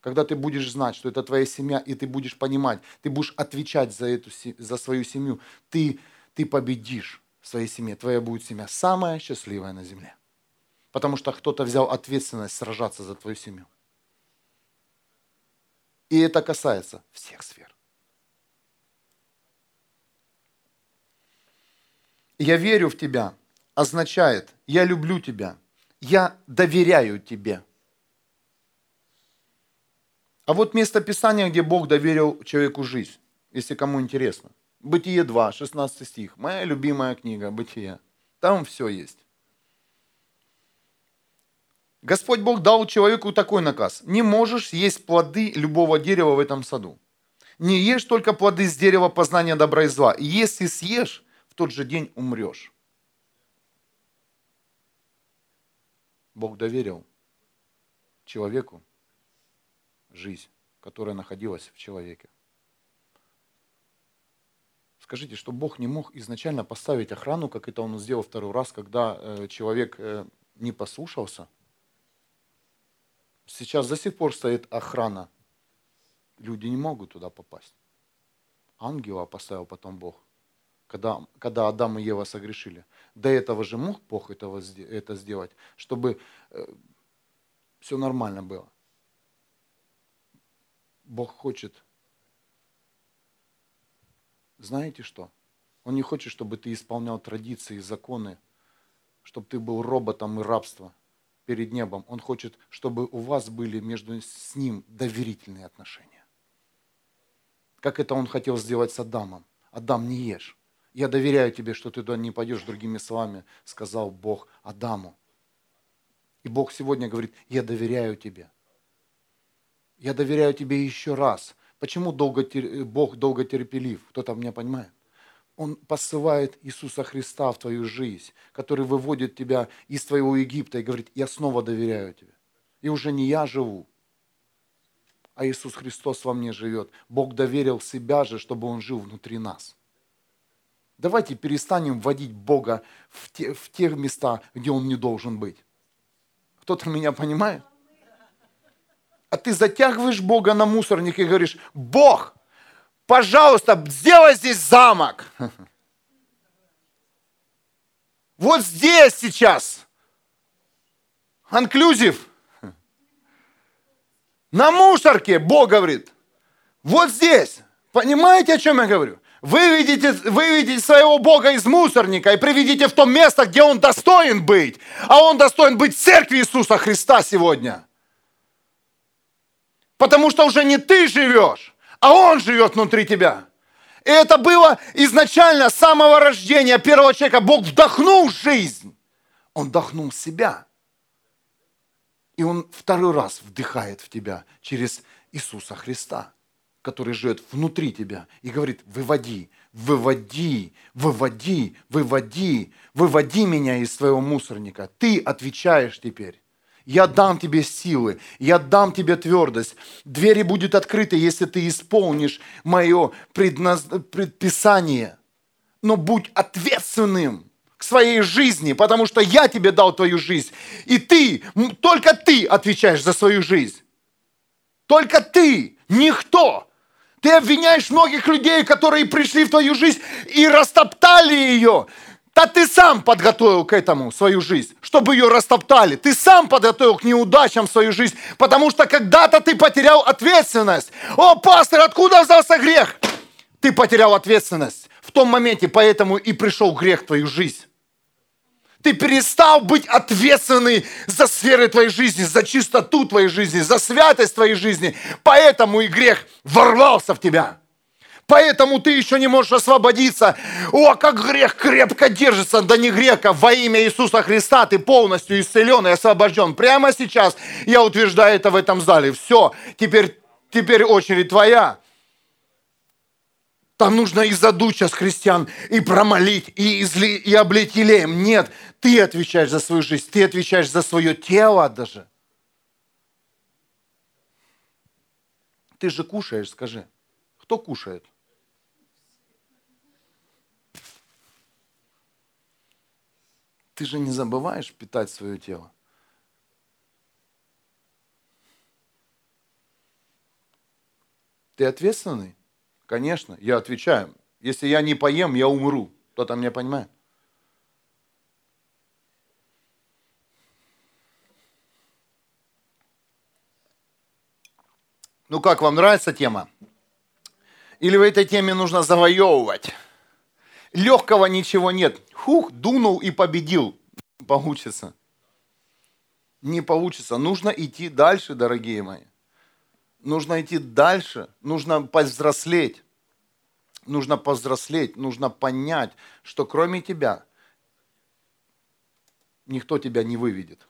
Когда ты будешь знать, что это твоя семья, и ты будешь понимать, ты будешь отвечать за, эту, за свою семью, ты, ты победишь в своей семье. Твоя будет семья самая счастливая на земле. Потому что кто-то взял ответственность сражаться за твою семью. И это касается всех сфер. Я верю в тебя означает, я люблю тебя, я доверяю тебе. А вот место Писания, где Бог доверил человеку жизнь, если кому интересно. Бытие 2, 16 стих. Моя любимая книга Бытие. Там все есть. Господь Бог дал человеку такой наказ. Не можешь есть плоды любого дерева в этом саду. Не ешь только плоды с дерева познания добра и зла. Если съешь, в тот же день умрешь. Бог доверил человеку жизнь, которая находилась в человеке. Скажите, что Бог не мог изначально поставить охрану, как это Он сделал второй раз, когда э, человек э, не послушался? Сейчас до сих пор стоит охрана. Люди не могут туда попасть. Ангела поставил потом Бог когда, когда Адам и Ева согрешили. До этого же мог Бог этого, это сделать, чтобы э, все нормально было. Бог хочет, знаете что? Он не хочет, чтобы ты исполнял традиции законы, чтобы ты был роботом и рабство перед небом. Он хочет, чтобы у вас были между с ним доверительные отношения. Как это он хотел сделать с Адамом. Адам, не ешь. Я доверяю тебе, что ты туда не пойдешь, другими словами, сказал Бог Адаму. И Бог сегодня говорит, я доверяю тебе. Я доверяю тебе еще раз. Почему долго, Бог долго терпелив? Кто-то меня понимает? Он посылает Иисуса Христа в твою жизнь, который выводит тебя из твоего Египта и говорит, я снова доверяю тебе. И уже не я живу, а Иисус Христос во мне живет. Бог доверил себя же, чтобы Он жил внутри нас. Давайте перестанем вводить Бога в те, в те места, где Он не должен быть. Кто-то меня понимает? А ты затягиваешь Бога на мусорник и говоришь, Бог, пожалуйста, сделай здесь замок. Вот здесь сейчас. Анклюзив. На мусорке Бог говорит. Вот здесь. Понимаете, о чем я говорю? Выведите, выведите своего Бога из мусорника и приведите в то место, где Он достоин быть. А Он достоин быть в церкви Иисуса Христа сегодня. Потому что уже не ты живешь, а Он живет внутри тебя. И это было изначально с самого рождения первого человека. Бог вдохнул жизнь. Он вдохнул себя. И Он второй раз вдыхает в тебя через Иисуса Христа, который живет внутри тебя и говорит, выводи, выводи, выводи, выводи, выводи меня из своего мусорника. Ты отвечаешь теперь. Я дам тебе силы, я дам тебе твердость. Двери будут открыты, если ты исполнишь мое предназ... предписание. Но будь ответственным к своей жизни, потому что я тебе дал твою жизнь. И ты, только ты отвечаешь за свою жизнь. Только ты, никто. Ты обвиняешь многих людей, которые пришли в твою жизнь и растоптали ее. Да ты сам подготовил к этому свою жизнь, чтобы ее растоптали. Ты сам подготовил к неудачам свою жизнь, потому что когда-то ты потерял ответственность. О, пастор, откуда взялся грех? Ты потерял ответственность в том моменте, поэтому и пришел грех в твою жизнь. Ты перестал быть ответственный за сферы твоей жизни, за чистоту твоей жизни, за святость твоей жизни. Поэтому и грех ворвался в тебя. Поэтому ты еще не можешь освободиться. О, как грех крепко держится. Да не греха, во имя Иисуса Христа ты полностью исцелен и освобожден. Прямо сейчас я утверждаю это в этом зале. Все, теперь, теперь очередь твоя. Там нужно и задуть сейчас христиан, и промолить, и, изли, и облить елеем. Нет, ты отвечаешь за свою жизнь, ты отвечаешь за свое тело даже. Ты же кушаешь, скажи. Кто кушает? Ты же не забываешь питать свое тело. Ты ответственный? Конечно, я отвечаю. Если я не поем, я умру. Кто-то меня понимает? Ну как, вам нравится тема? Или в этой теме нужно завоевывать? Легкого ничего нет. Хух, дунул и победил. Получится. Не получится. Нужно идти дальше, дорогие мои. Нужно идти дальше. Нужно повзрослеть. Нужно повзрослеть. Нужно понять, что кроме тебя никто тебя не выведет.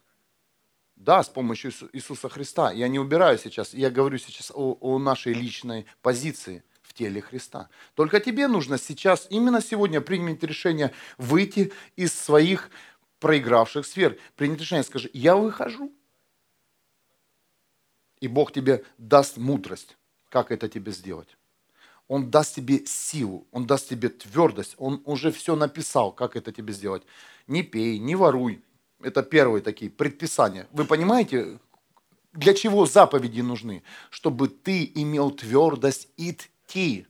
Да, с помощью Иисуса Христа. Я не убираю сейчас, я говорю сейчас о, о нашей личной позиции – теле Христа. Только тебе нужно сейчас, именно сегодня принять решение выйти из своих проигравших сфер. Принять решение, скажи, я выхожу. И Бог тебе даст мудрость, как это тебе сделать. Он даст тебе силу, Он даст тебе твердость, Он уже все написал, как это тебе сделать. Не пей, не воруй. Это первые такие предписания. Вы понимаете, для чего заповеди нужны? Чтобы ты имел твердость идти.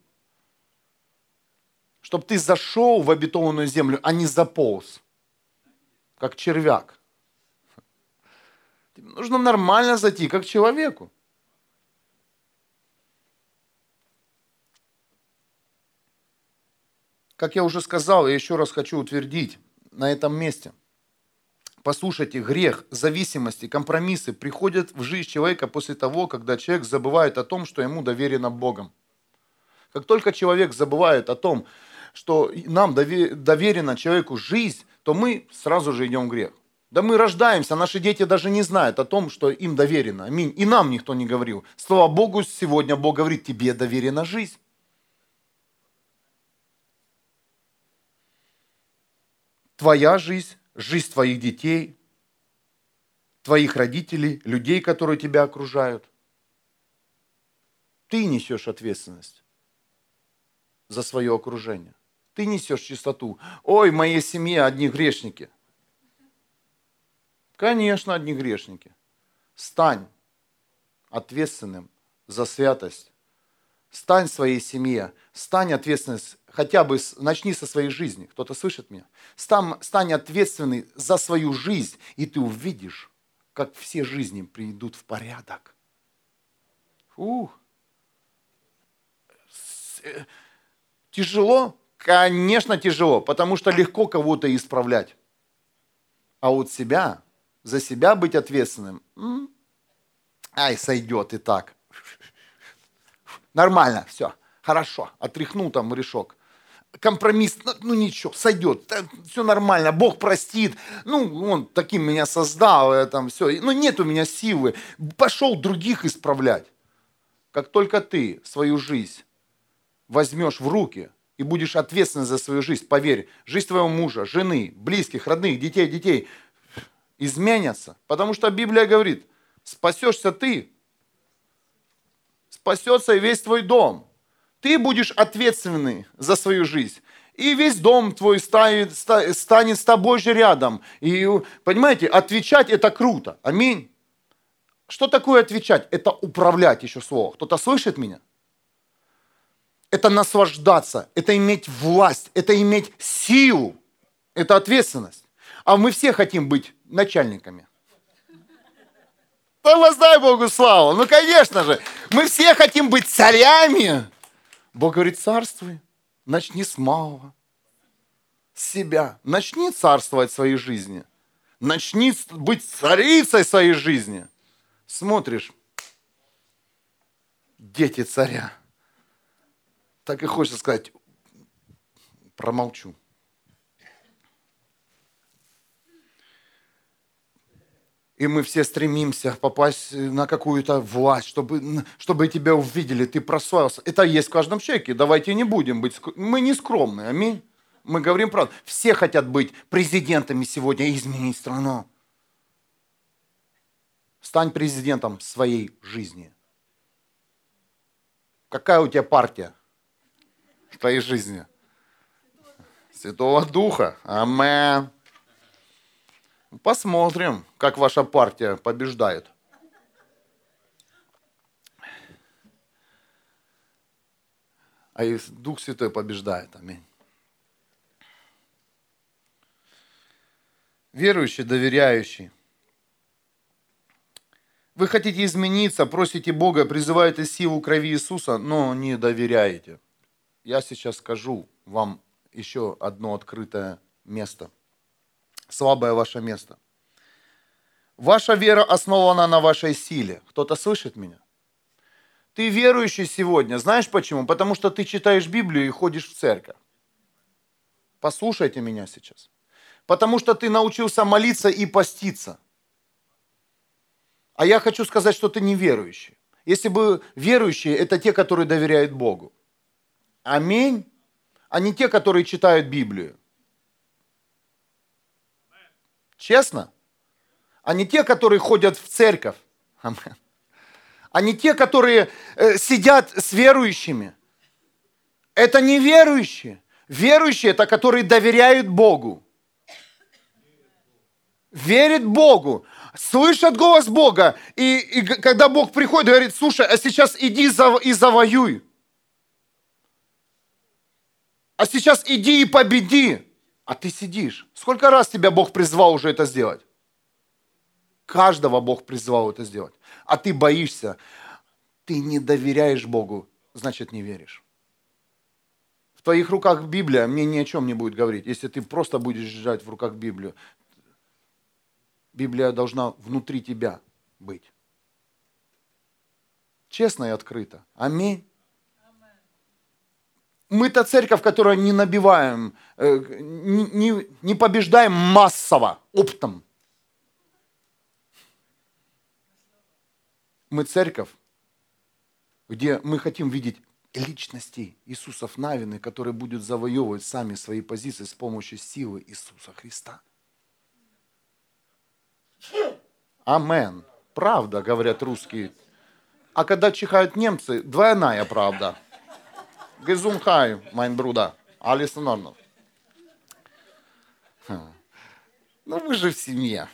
Чтобы ты зашел в обетованную землю, а не заполз, как червяк. Нужно нормально зайти, как человеку. Как я уже сказал, я еще раз хочу утвердить на этом месте. Послушайте, грех, зависимости, компромиссы приходят в жизнь человека после того, когда человек забывает о том, что ему доверено Богом. Как только человек забывает о том, что нам доверена человеку жизнь, то мы сразу же идем в грех. Да мы рождаемся, наши дети даже не знают о том, что им доверено. Аминь. И нам никто не говорил. Слава Богу, сегодня Бог говорит, тебе доверена жизнь. Твоя жизнь, жизнь твоих детей, твоих родителей, людей, которые тебя окружают. Ты несешь ответственность за свое окружение. Ты несешь чистоту. Ой, в моей семье одни грешники. Конечно, одни грешники. Стань ответственным за святость. Стань своей семье. Стань ответственным, хотя бы начни со своей жизни. Кто-то слышит меня? Стань, стань ответственный за свою жизнь, и ты увидишь, как все жизни придут в порядок. Ух. Э, тяжело? Конечно, тяжело, потому что легко кого-то исправлять. А вот себя за себя быть ответственным, ай, сойдет и так. Нормально, все, хорошо, отряхнул там решок. Компромисс, ну, ну ничего, сойдет, все нормально, Бог простит. Ну, он таким меня создал, там все. Ну, нет у меня силы. Пошел других исправлять. Как только ты свою жизнь возьмешь в руки и будешь ответственен за свою жизнь, поверь, жизнь твоего мужа, жены, близких, родных, детей, детей, изменятся. Потому что Библия говорит, спасешься ты, спасется и весь твой дом. Ты будешь ответственный за свою жизнь. И весь дом твой станет, станет с тобой же рядом. И, понимаете, отвечать это круто. Аминь. Что такое отвечать? Это управлять еще слово. Кто-то слышит меня? Это наслаждаться, это иметь власть, это иметь силу, это ответственность. А мы все хотим быть начальниками. Да воздай Богу славу. Ну, конечно же, мы все хотим быть царями. Бог говорит, царствуй, начни с малого. С себя. Начни царствовать в своей жизни. Начни быть царицей своей жизни. Смотришь, дети царя. Так и хочется сказать, промолчу. И мы все стремимся попасть на какую-то власть, чтобы, чтобы тебя увидели, ты прославился. Это есть в каждом человеке. Давайте не будем быть... Мы не скромные, аминь. Мы говорим правду. Все хотят быть президентами сегодня и изменить страну. Стань президентом своей жизни. Какая у тебя партия в твоей жизни? Святого Духа. Амен. Посмотрим, как ваша партия побеждает. А и Дух Святой побеждает. Аминь. Верующий, доверяющий. Вы хотите измениться, просите Бога, призываете силу крови Иисуса, но не доверяете. Я сейчас скажу вам еще одно открытое место – слабое ваше место. Ваша вера основана на вашей силе. Кто-то слышит меня? Ты верующий сегодня. Знаешь почему? Потому что ты читаешь Библию и ходишь в церковь. Послушайте меня сейчас. Потому что ты научился молиться и поститься. А я хочу сказать, что ты не верующий. Если бы верующие, это те, которые доверяют Богу. Аминь. А не те, которые читают Библию. Честно? А не те, которые ходят в церковь. А не те, которые э, сидят с верующими. Это не верующие. Верующие – это которые доверяют Богу. Верят Богу, слышат голос Бога. И, и когда Бог приходит, говорит, слушай, а сейчас иди за, и завоюй. А сейчас иди и победи а ты сидишь. Сколько раз тебя Бог призвал уже это сделать? Каждого Бог призвал это сделать. А ты боишься, ты не доверяешь Богу, значит не веришь. твоих руках Библия мне ни о чем не будет говорить. Если ты просто будешь держать в руках Библию, Библия должна внутри тебя быть. Честно и открыто. Аминь. Мы та церковь, которая не набиваем, э, не, не побеждаем массово, оптом. Мы церковь, где мы хотим видеть личности Иисусов Навины, которые будут завоевывать сами свои позиции с помощью силы Иисуса Христа. Амен. Правда, говорят русские. А когда чихают немцы, двойная правда. Gesundheit, mein Bruder. Alles in Ordnung. Ну вы же в семье.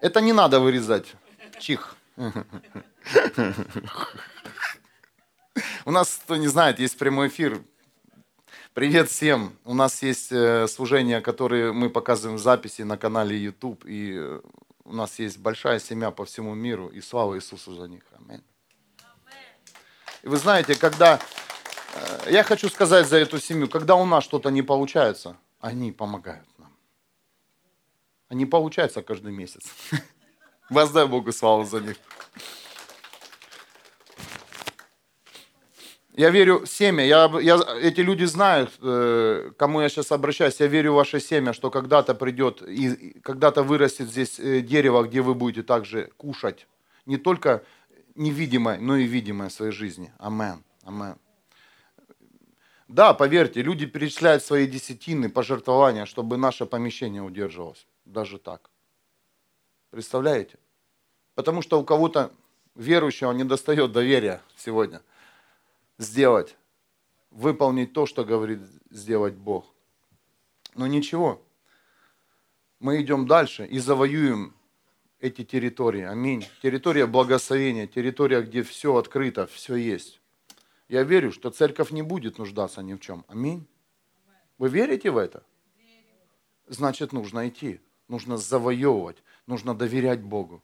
Это не надо вырезать. Чих. У нас, кто не знает, есть прямой эфир. Привет всем. У нас есть э, служения, которые мы показываем в записи на канале YouTube. И э, у нас есть большая семья по всему миру. И слава Иисусу за них. Аминь. И вы знаете, когда я хочу сказать за эту семью, когда у нас что-то не получается, они помогают нам. Они получаются каждый месяц. Воздай Богу славу за них. Я верю в семя. Я, я, эти люди знают, э, кому я сейчас обращаюсь. Я верю в ваше семя, что когда-то придет, и когда-то вырастет здесь э, дерево, где вы будете также кушать. Не только невидимое, но и видимое в своей жизни. Амен. Амен. Да, поверьте, люди перечисляют свои десятины, пожертвования, чтобы наше помещение удерживалось. Даже так. Представляете? Потому что у кого-то верующего не достает доверия сегодня сделать, выполнить то, что говорит сделать Бог. Но ничего, мы идем дальше и завоюем эти территории. Аминь. Территория благословения, территория, где все открыто, все есть. Я верю, что церковь не будет нуждаться ни в чем. Аминь. Вы верите в это? Значит, нужно идти, нужно завоевывать, нужно доверять Богу.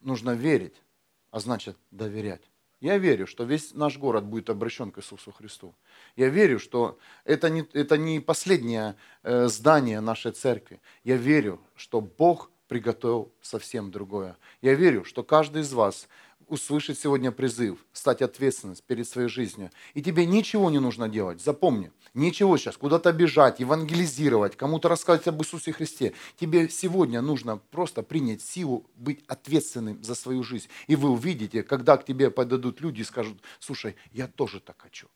Нужно верить, а значит доверять. Я верю, что весь наш город будет обращен к Иисусу Христу. Я верю, что это не, это не последнее э, здание нашей церкви. Я верю, что Бог приготовил совсем другое. Я верю, что каждый из вас услышать сегодня призыв, стать ответственным перед своей жизнью. И тебе ничего не нужно делать. Запомни, ничего сейчас, куда-то бежать, евангелизировать, кому-то рассказать об Иисусе Христе. Тебе сегодня нужно просто принять силу быть ответственным за свою жизнь. И вы увидите, когда к тебе подойдут люди и скажут, слушай, я тоже так хочу.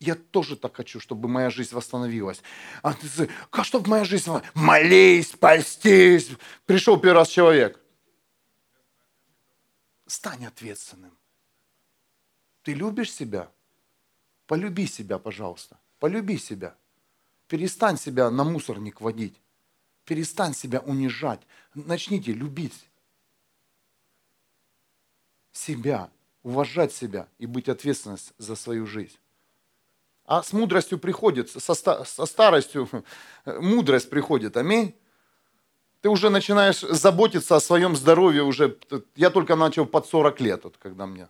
Я тоже так хочу, чтобы моя жизнь восстановилась. А ты, как чтобы моя жизнь? Молись, постись. Пришел первый раз человек – стань ответственным. Ты любишь себя? Полюби себя, пожалуйста. Полюби себя. Перестань себя на мусорник водить. Перестань себя унижать. Начните любить себя, уважать себя и быть ответственным за свою жизнь. А с мудростью приходит, со, со старостью мудрость приходит. Аминь. Ты уже начинаешь заботиться о своем здоровье уже. Я только начал под 40 лет, вот, когда мне.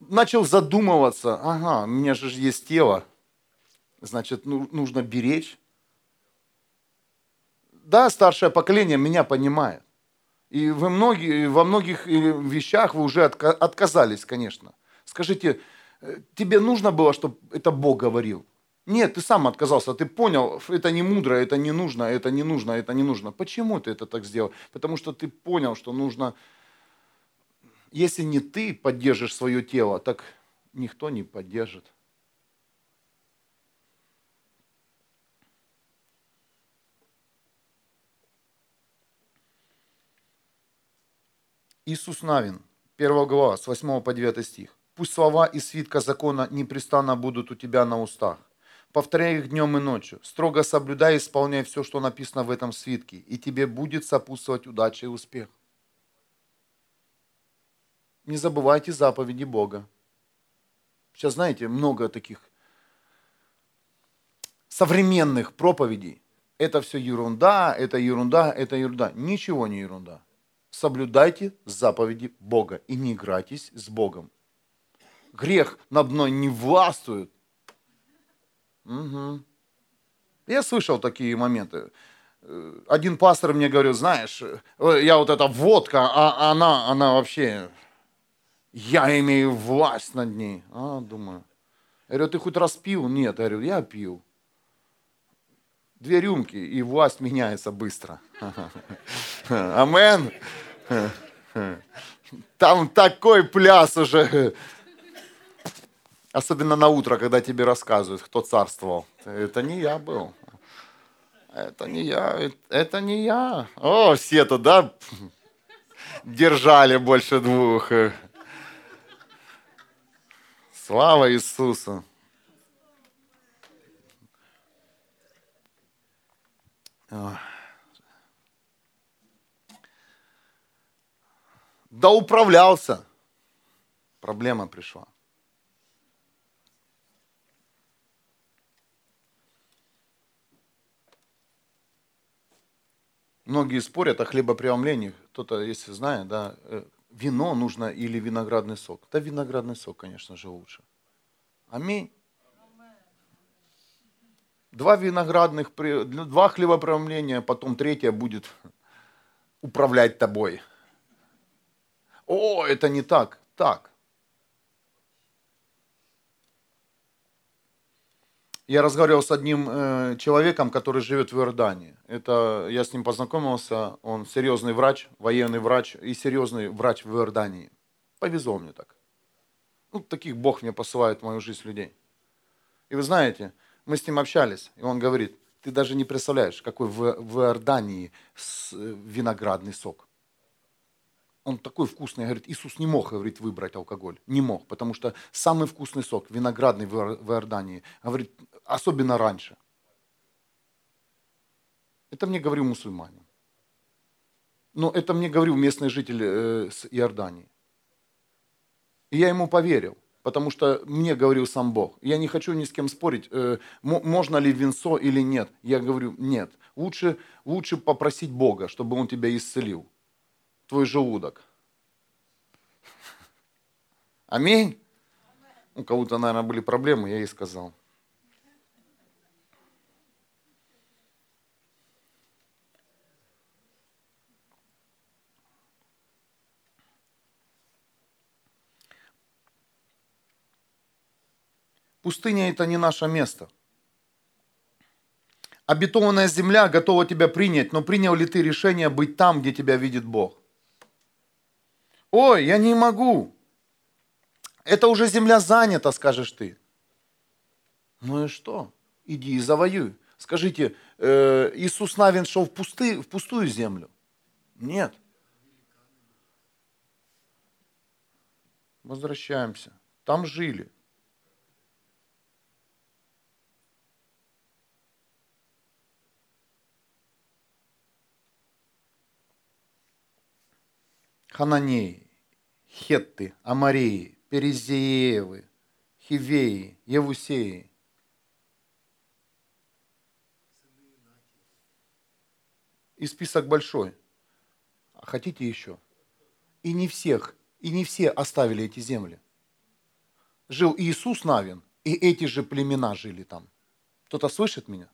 Начал задумываться, ага, у меня же есть тело, значит, ну, нужно беречь. Да, старшее поколение меня понимает. И вы многие, во многих вещах вы уже отказались, конечно. Скажите, э, тебе нужно было, чтобы это Бог говорил? Нет, ты сам отказался, ты понял, это не мудро, это не нужно, это не нужно, это не нужно. Почему ты это так сделал? Потому что ты понял, что нужно, если не ты поддержишь свое тело, так никто не поддержит. Иисус Навин, 1 глава, с 8 по 9 стих. «Пусть слова и свитка закона непрестанно будут у тебя на устах, Повторяй их днем и ночью. Строго соблюдай и исполняй все, что написано в этом свитке, и тебе будет сопутствовать удача и успех. Не забывайте заповеди Бога. Сейчас, знаете, много таких современных проповедей. Это все ерунда, это ерунда, это ерунда. Ничего не ерунда. Соблюдайте заповеди Бога и не играйтесь с Богом. грех над мной не властвует. Угу. Я слышал такие моменты. Э, один пастор мне говорил, знаешь, э, я вот эта водка, а она, она вообще, я имею власть над ней. А, думаю. Я говорю, ты хоть раз пил? Нет. Я говорю, я пил. Две рюмки, и власть меняется быстро. Амен. Там такой пляс уже. Особенно на утро, когда тебе рассказывают, кто царствовал. Это не я был. Это не я, это не я. О, все-то, да, держали больше двух. Слава Иисусу. Да управлялся. Проблема пришла. Многие спорят о хлебопреломлении. Кто-то, если знает, да, э, вино нужно или виноградный сок. Да виноградный сок, конечно же, лучше. Аминь. Два виноградных, два хлебопреломления, потом третье будет управлять тобой. О, это не так. Так. Я разговаривал с одним э, человеком, который живет в Иордании. Это я с ним познакомился. Он серьезный врач, военный врач и серьезный врач в Иордании. Повезло мне так. Ну, таких Бог мне посылает в мою жизнь людей. И вы знаете, мы с ним общались, и он говорит, ты даже не представляешь, какой в, в Иордании э, виноградный сок. Он такой вкусный, говорит, Иисус не мог, говорит, выбрать алкоголь. Не мог, потому что самый вкусный сок, виноградный в Иордании, говорит, особенно раньше. Это мне говорил мусульманин. Но это мне говорил местный житель э, с Иордании. И я ему поверил, потому что мне говорил сам Бог. Я не хочу ни с кем спорить, э, можно ли винцо или нет. Я говорю, нет. Лучше, лучше попросить Бога, чтобы Он тебя исцелил. Твой желудок. Аминь. У кого-то, наверное, были проблемы, я ей сказал. Пустыня это не наше место. Обетованная земля готова тебя принять, но принял ли ты решение быть там, где тебя видит Бог? Ой, я не могу. Это уже земля занята, скажешь ты. Ну и что? Иди и завоюй. Скажите, э, Иисус Навин шел в, пусты, в пустую землю? Нет. Возвращаемся. Там жили. Хананеи, Хетты, Амареи, Перезеевы, Хивеи, Евусеи. И список большой. А хотите еще? И не всех, и не все оставили эти земли. Жил Иисус Навин, и эти же племена жили там. Кто-то слышит меня?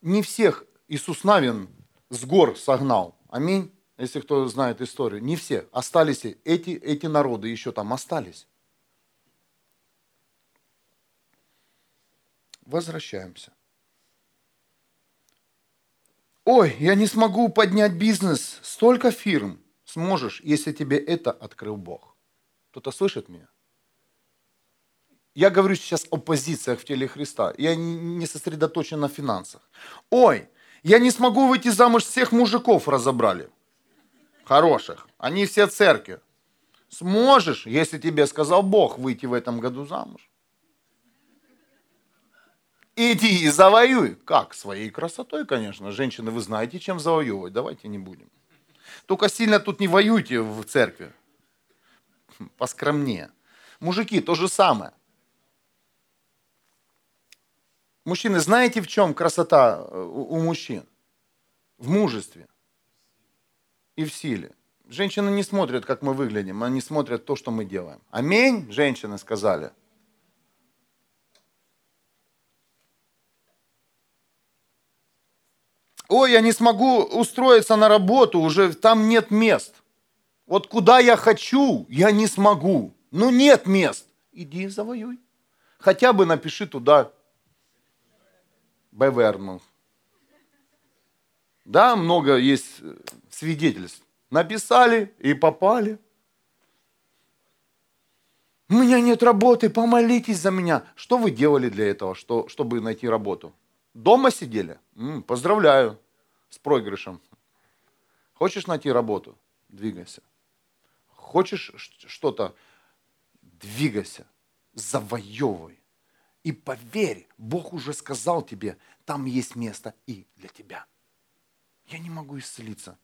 Не всех Иисус Навин с гор согнал. Аминь если кто знает историю, не все, остались эти, эти народы еще там остались. Возвращаемся. Ой, я не смогу поднять бизнес. Столько фирм сможешь, если тебе это открыл Бог. Кто-то слышит меня? Я говорю сейчас о позициях в теле Христа. Я не сосредоточен на финансах. Ой, я не смогу выйти замуж, всех мужиков разобрали хороших, они все церкви. Сможешь, если тебе сказал Бог, выйти в этом году замуж? Иди и завоюй. Как? Своей красотой, конечно. Женщины, вы знаете, чем завоевывать. Давайте не будем. Только сильно тут не воюйте в церкви. Поскромнее. Мужики, то же самое. Мужчины, знаете, в чем красота э, у мужчин? В мужестве и в силе. Женщины не смотрят, как мы выглядим, они смотрят то, что мы делаем. Аминь, женщины сказали. Ой, я не смогу устроиться на работу, уже там нет мест. Вот куда я хочу, я не смогу. Ну нет мест. Иди завоюй. Хотя бы напиши туда Беверну. Да, много есть э, свидетельств. Написали и попали. У меня нет работы, помолитесь за меня. Что вы делали для этого, что, чтобы найти работу? Дома сидели? М-м, поздравляю с проигрышем. Хочешь найти работу? Двигайся. Хочешь что-то? Двигайся. Завоевывай. И поверь, Бог уже сказал тебе, там есть место и для тебя. Я не могу исцелиться.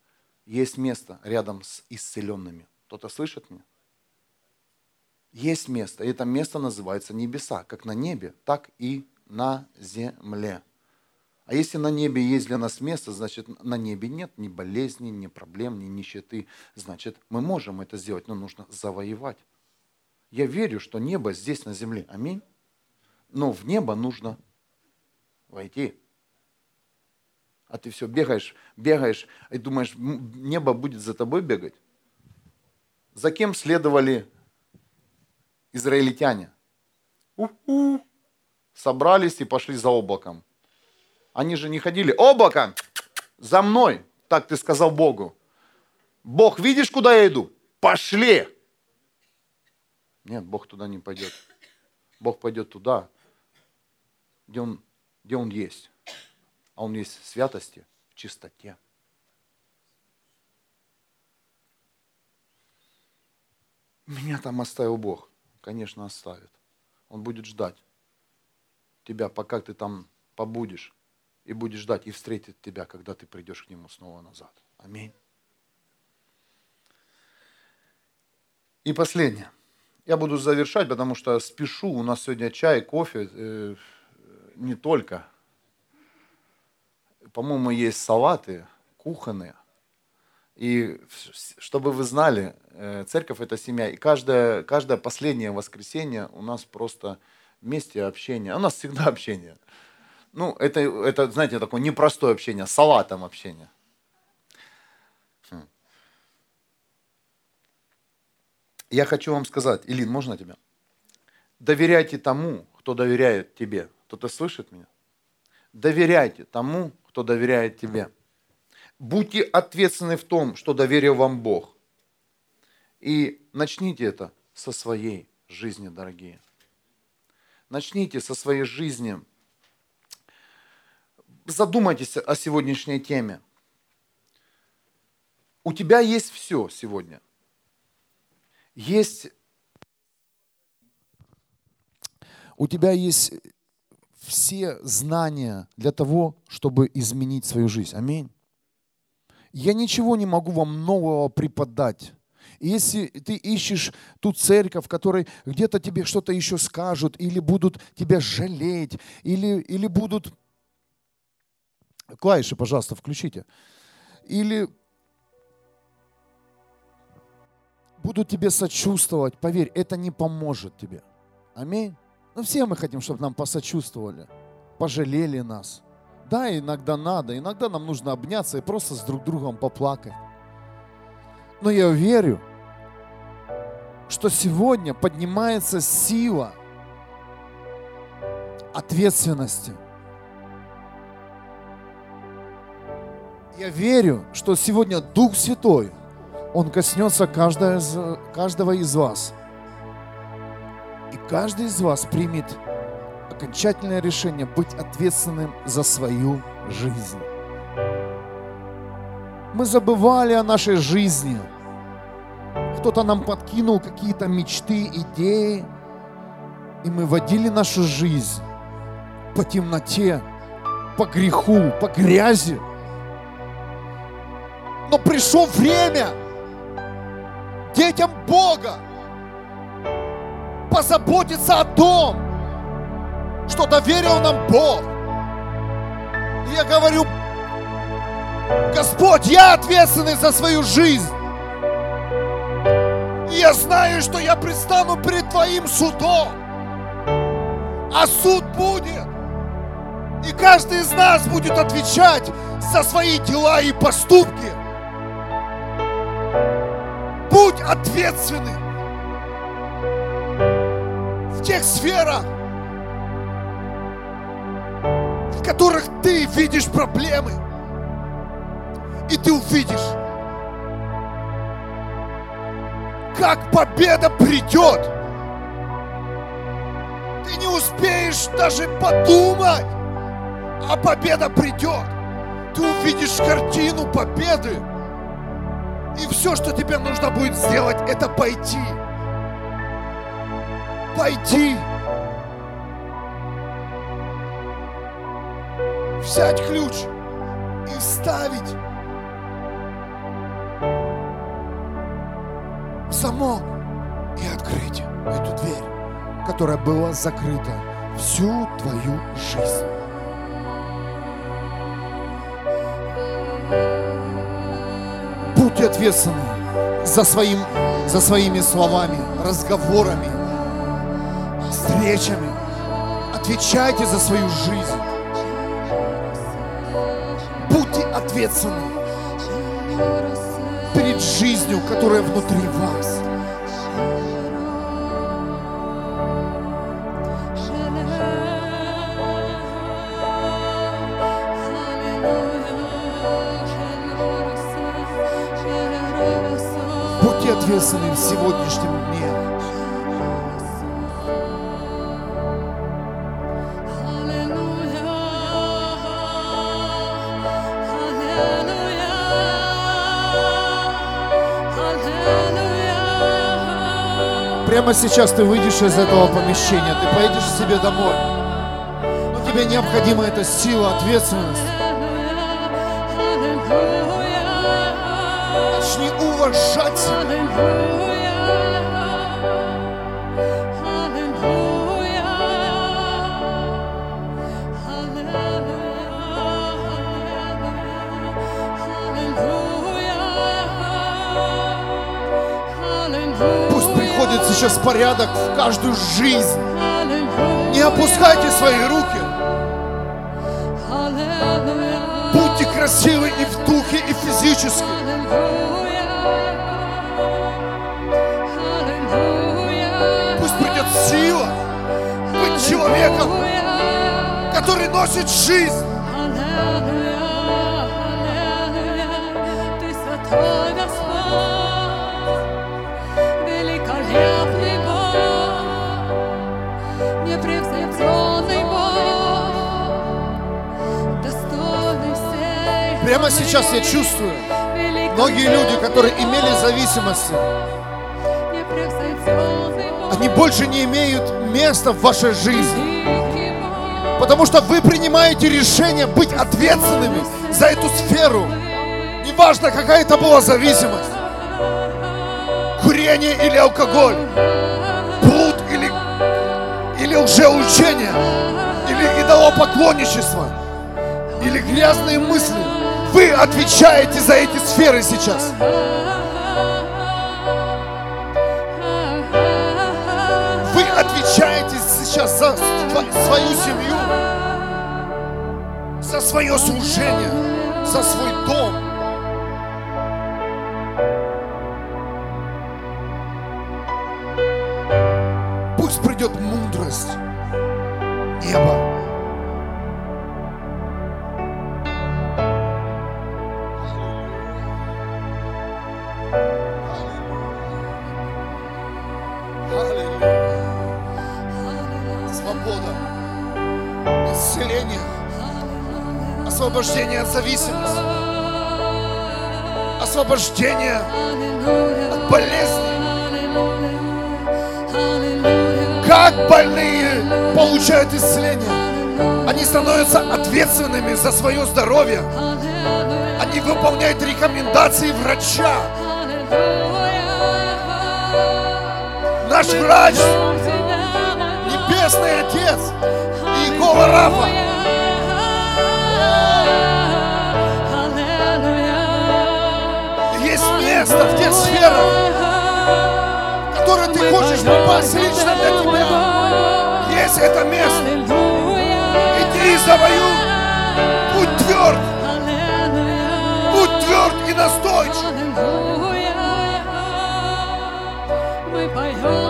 Есть место рядом с исцеленными. Кто-то слышит меня? Есть место. И это место называется небеса. Как на небе, так и на земле. А если на небе есть для нас место, значит на небе нет ни болезни, ни проблем, ни нищеты. Значит, мы можем это сделать, но нужно завоевать. Я верю, что небо здесь на земле. Аминь. Но в небо нужно войти. А ты все бегаешь, бегаешь и думаешь, небо будет за тобой бегать. За кем следовали израильтяне? У-у. Собрались и пошли за облаком. Они же не ходили, облако, за мной, так ты сказал Богу. Бог, видишь, куда я иду? Пошли. Нет, Бог туда не пойдет. Бог пойдет туда, где Он, где он есть. А Он есть в святости, в чистоте. Меня там оставил Бог. Конечно, оставит. Он будет ждать тебя, пока ты там побудешь и будет ждать и встретит тебя, когда ты придешь к Нему снова назад. Аминь. И последнее. Я буду завершать, потому что спешу. У нас сегодня чай, кофе, э, не только. По-моему, есть салаты кухонные. И чтобы вы знали, э, церковь это семья. И каждое, каждое последнее воскресенье у нас просто вместе общение. У нас всегда общение. Ну, это, это, знаете, такое непростое общение, салатом общение. Хм. Я хочу вам сказать, Илин, можно тебя? Доверяйте тому, кто доверяет тебе. Кто-то слышит меня? Доверяйте тому, кто доверяет тебе. Будьте ответственны в том, что доверил вам Бог. И начните это со своей жизни, дорогие. Начните со своей жизни задумайтесь о сегодняшней теме. У тебя есть все сегодня. Есть... У тебя есть все знания для того, чтобы изменить свою жизнь. Аминь. Я ничего не могу вам нового преподать. Если ты ищешь ту церковь, в которой где-то тебе что-то еще скажут, или будут тебя жалеть, или, или будут Клавиши, пожалуйста, включите. Или будут тебе сочувствовать, поверь, это не поможет тебе. Аминь. Ну, все мы хотим, чтобы нам посочувствовали, пожалели нас. Да, иногда надо, иногда нам нужно обняться и просто с друг другом поплакать. Но я верю, что сегодня поднимается сила ответственности – Я верю, что сегодня Дух Святой, Он коснется каждого из, вас. И каждый из вас примет окончательное решение быть ответственным за свою жизнь. Мы забывали о нашей жизни. Кто-то нам подкинул какие-то мечты, идеи, и мы водили нашу жизнь по темноте, по греху, по грязи. Но пришло время детям Бога позаботиться о том, что доверил нам Бог. И я говорю, Господь, я ответственный за свою жизнь. И я знаю, что я предстану перед Твоим судом. А суд будет. И каждый из нас будет отвечать за свои дела и поступки. Будь ответственным тех сферах, в которых ты видишь проблемы. И ты увидишь, как победа придет. Ты не успеешь даже подумать, а победа придет. Ты увидишь картину победы. И все, что тебе нужно будет сделать, это пойти. Пойти. Взять ключ и вставить замок и открыть эту дверь, которая была закрыта всю твою жизнь. Будьте ответственны за, своим, за своими словами, разговорами, встречами. Отвечайте за свою жизнь. Будьте ответственны перед жизнью, которая внутри вас. Будьте ответственны в сегодняшнем дне. Прямо сейчас ты выйдешь из этого помещения, ты поедешь себе домой. Но тебе необходима эта сила, ответственность. Начни уважать себя. Сейчас порядок в каждую жизнь. Не опускайте свои руки. Будьте красивы и в духе, и физически. Пусть придет сила быть человеком, который носит жизнь. Ты святой Прямо сейчас я чувствую, многие люди, которые имели зависимости, они больше не имеют места в вашей жизни. Потому что вы принимаете решение быть ответственными за эту сферу. Неважно, какая это была зависимость. Курение или алкоголь. Блуд или, или лжеучение. Или идолопоклонничество. Или грязные мысли. Вы отвечаете за эти сферы сейчас. Вы отвечаете сейчас за св- свою семью, за свое служение, за свой дом. От зависимости, освобождение от болезней. Как больные получают исцеление? Они становятся ответственными за свое здоровье. Они выполняют рекомендации врача. Наш врач, Небесный Отец, Иегова Рафа. Место в тех сферах, хочешь попасть лично для тебя, есть это место. Иди и завоюй. Будь тверд, будь тверд и настойчив. Мы поем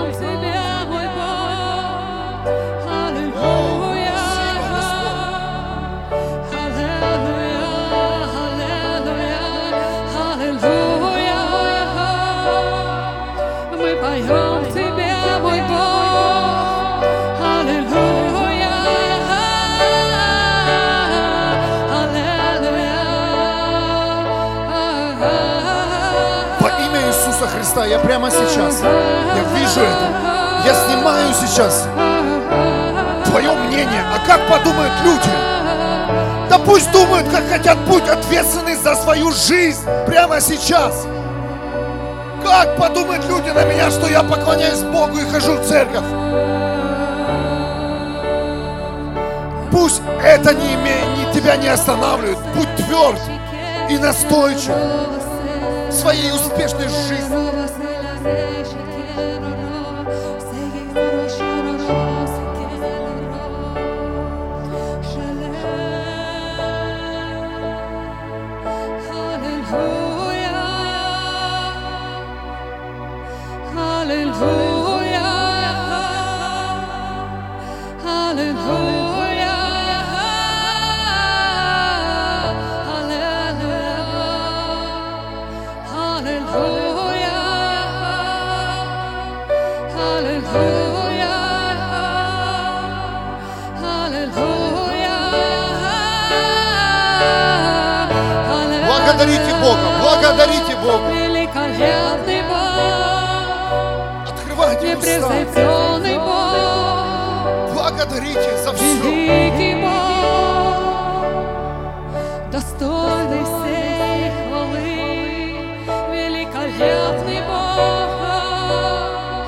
Христа я прямо сейчас, я вижу это. Я снимаю сейчас твое мнение. А как подумают люди? Да пусть думают, как хотят, будь ответственны за свою жизнь прямо сейчас. Как подумают люди на меня, что я поклоняюсь Богу и хожу в церковь? Пусть это не, име- не тебя не останавливает. Будь тверд и настойчив своей успешной жизни. Бога, благодарите Бога. Великолепный Бог, Открывайте уста. Благодарите за все. великий Бог, достойный всей хвалы, великолепный Бог,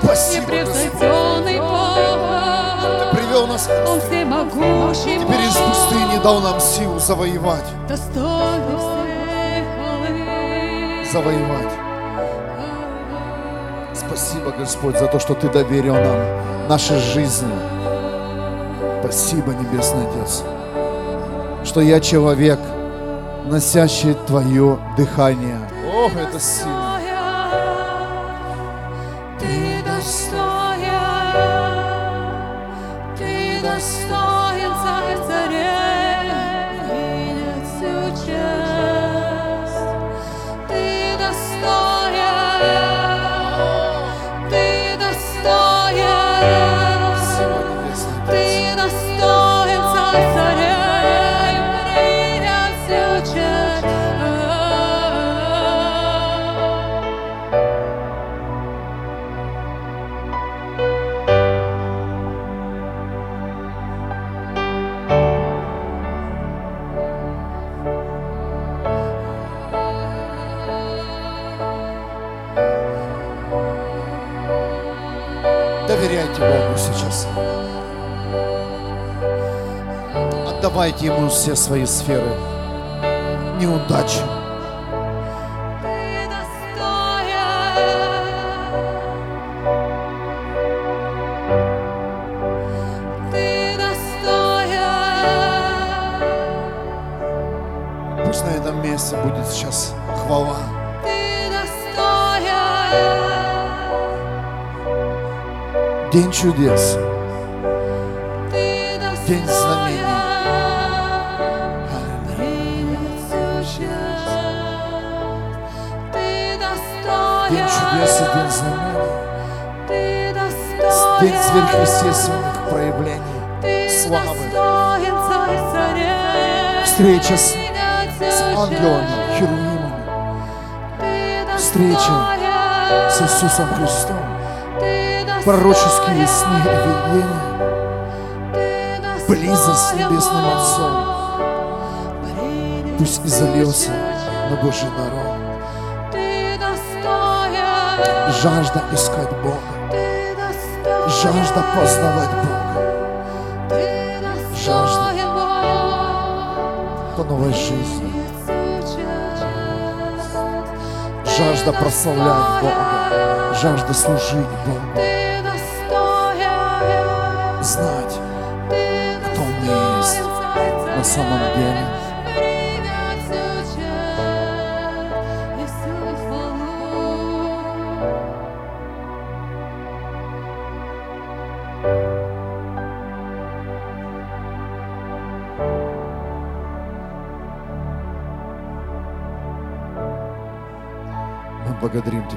Спасибо, непревзойденный Бог, Привел нас Он всемогущий теперь из пустыни дал нам силу завоевать. достойный всей. Завоевать. Спасибо, Господь, за то, что Ты доверил нам наши жизни. Спасибо, Небесный Отец, что я человек, носящий Твое дыхание. Ох, это сильно. Отдавайте Ему все свои сферы неудачи. Пусть на этом месте будет сейчас хвала. День чудес. День чудес и день знамений. День сверхъестественных проявлений. славы. Встреча с, с ангелами, херувимами. Встреча С Иисусом Христом. Пророческие сны и видения. Близость с Небесным Отцом. Пусть изольется на Божий народ. Жажда искать Бога. Жажда познавать Бога. жажда. По новой жизни. Жажда прославлять Бога. Жажда служить Богу. Знать, кто мы есть на самом деле.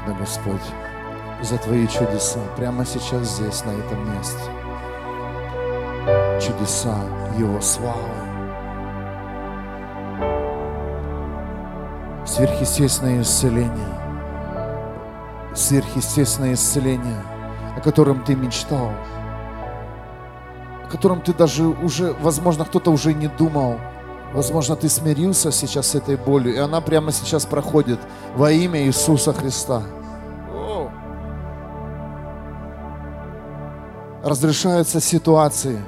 Тебя, Господь, за Твои чудеса прямо сейчас здесь, на этом месте. Чудеса Его славы. Сверхъестественное исцеление. Сверхъестественное исцеление, о котором Ты мечтал. О котором Ты даже уже, возможно, кто-то уже не думал. Возможно, ты смирился сейчас с этой болью, и она прямо сейчас проходит во имя Иисуса Христа. Разрешаются ситуации,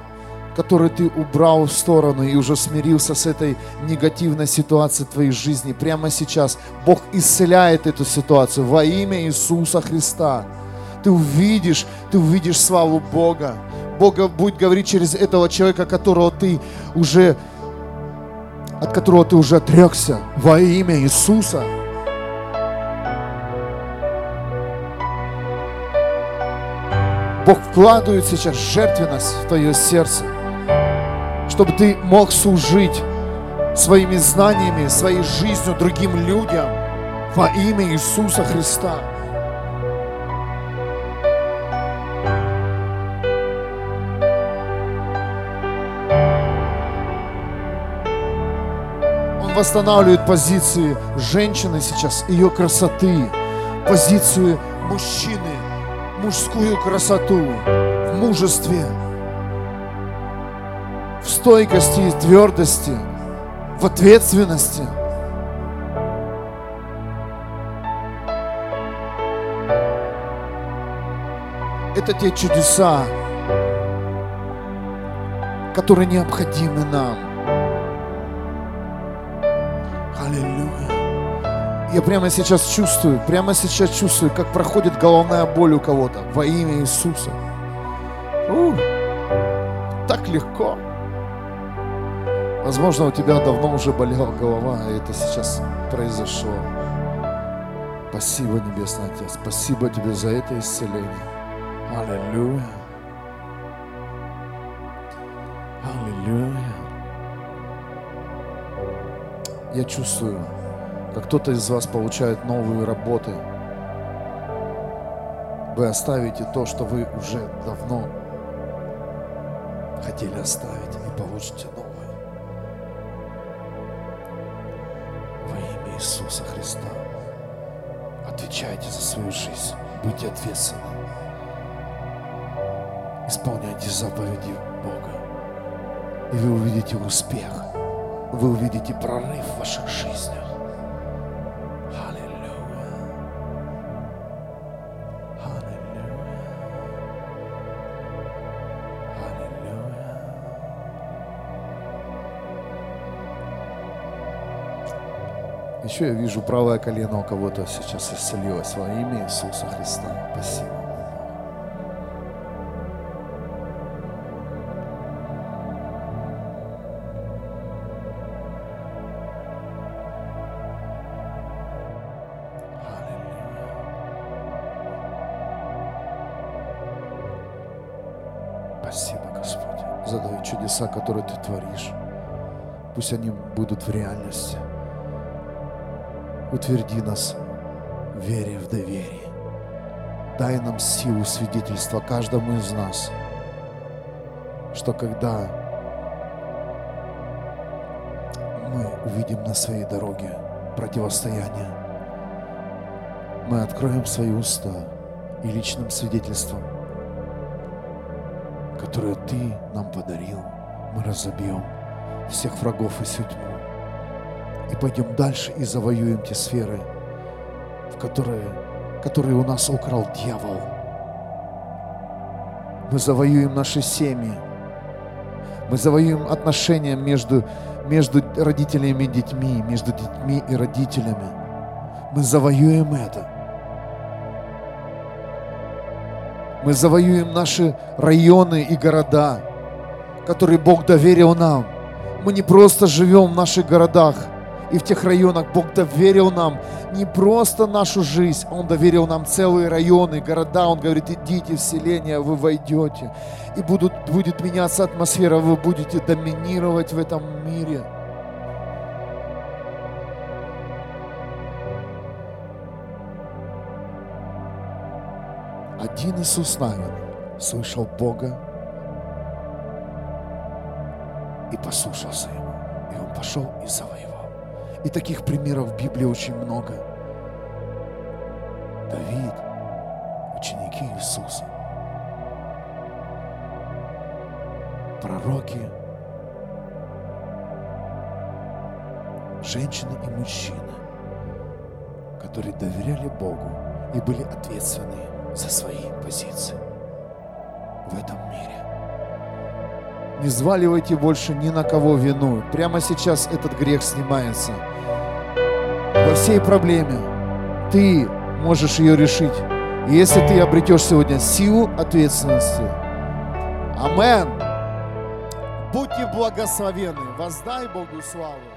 которые ты убрал в сторону и уже смирился с этой негативной ситуацией твоей жизни. Прямо сейчас Бог исцеляет эту ситуацию во имя Иисуса Христа. Ты увидишь, ты увидишь славу Бога. Бог будет говорить через этого человека, которого ты уже от которого ты уже отрекся во имя Иисуса. Бог вкладывает сейчас жертвенность в твое сердце, чтобы ты мог служить своими знаниями, своей жизнью другим людям во имя Иисуса Христа. Восстанавливает позиции женщины сейчас, ее красоты, позицию мужчины, мужскую красоту в мужестве, в стойкости и твердости, в ответственности. Это те чудеса, которые необходимы нам. Я прямо сейчас чувствую, прямо сейчас чувствую, как проходит головная боль у кого-то во имя Иисуса. Ух, так легко. Возможно, у тебя давно уже болела голова, и это сейчас произошло. Спасибо, Небесный Отец. Спасибо тебе за это исцеление. Аллилуйя. Аллилуйя. Я чувствую, как кто-то из вас получает новые работы. Вы оставите то, что вы уже давно хотели оставить, и получите новое. Во имя Иисуса Христа. Отвечайте за свою жизнь. Будьте ответственны. Исполняйте заповеди Бога. И вы увидите успех. Вы увидите прорыв в ваших жизнях. Еще я вижу правое колено у кого-то сейчас исцелилось во имя Иисуса Христа. Спасибо. Спасибо, Господь, за твои чудеса, которые Ты творишь. Пусть они будут в реальности. Утверди нас в вере в доверии. Дай нам силу свидетельства каждому из нас, что когда мы увидим на своей дороге противостояние, мы откроем свои уста и личным свидетельством, которое Ты нам подарил, мы разобьем всех врагов и тьму. И пойдем дальше и завоюем те сферы, в которые, которые у нас украл дьявол. Мы завоюем наши семьи. Мы завоюем отношения между, между родителями и детьми, между детьми и родителями. мы завоюем это. Мы завоюем наши районы и города, которые Бог доверил нам. Мы не просто живем в наших городах и в тех районах. Бог доверил нам не просто нашу жизнь, Он доверил нам целые районы, города. Он говорит, идите в селение, вы войдете. И будут, будет меняться атмосфера, вы будете доминировать в этом мире. Один Иисус Навин слышал Бога и послушался Ему. И он пошел и завоевал. И таких примеров в Библии очень много. Давид, ученики Иисуса, пророки, женщины и мужчины, которые доверяли Богу и были ответственны за свои позиции в этом мире. Не взваливайте больше ни на кого вину. Прямо сейчас этот грех снимается. Во всей проблеме ты можешь ее решить. И если ты обретешь сегодня силу ответственности, Амен. Будьте благословенны. Воздай Богу славу.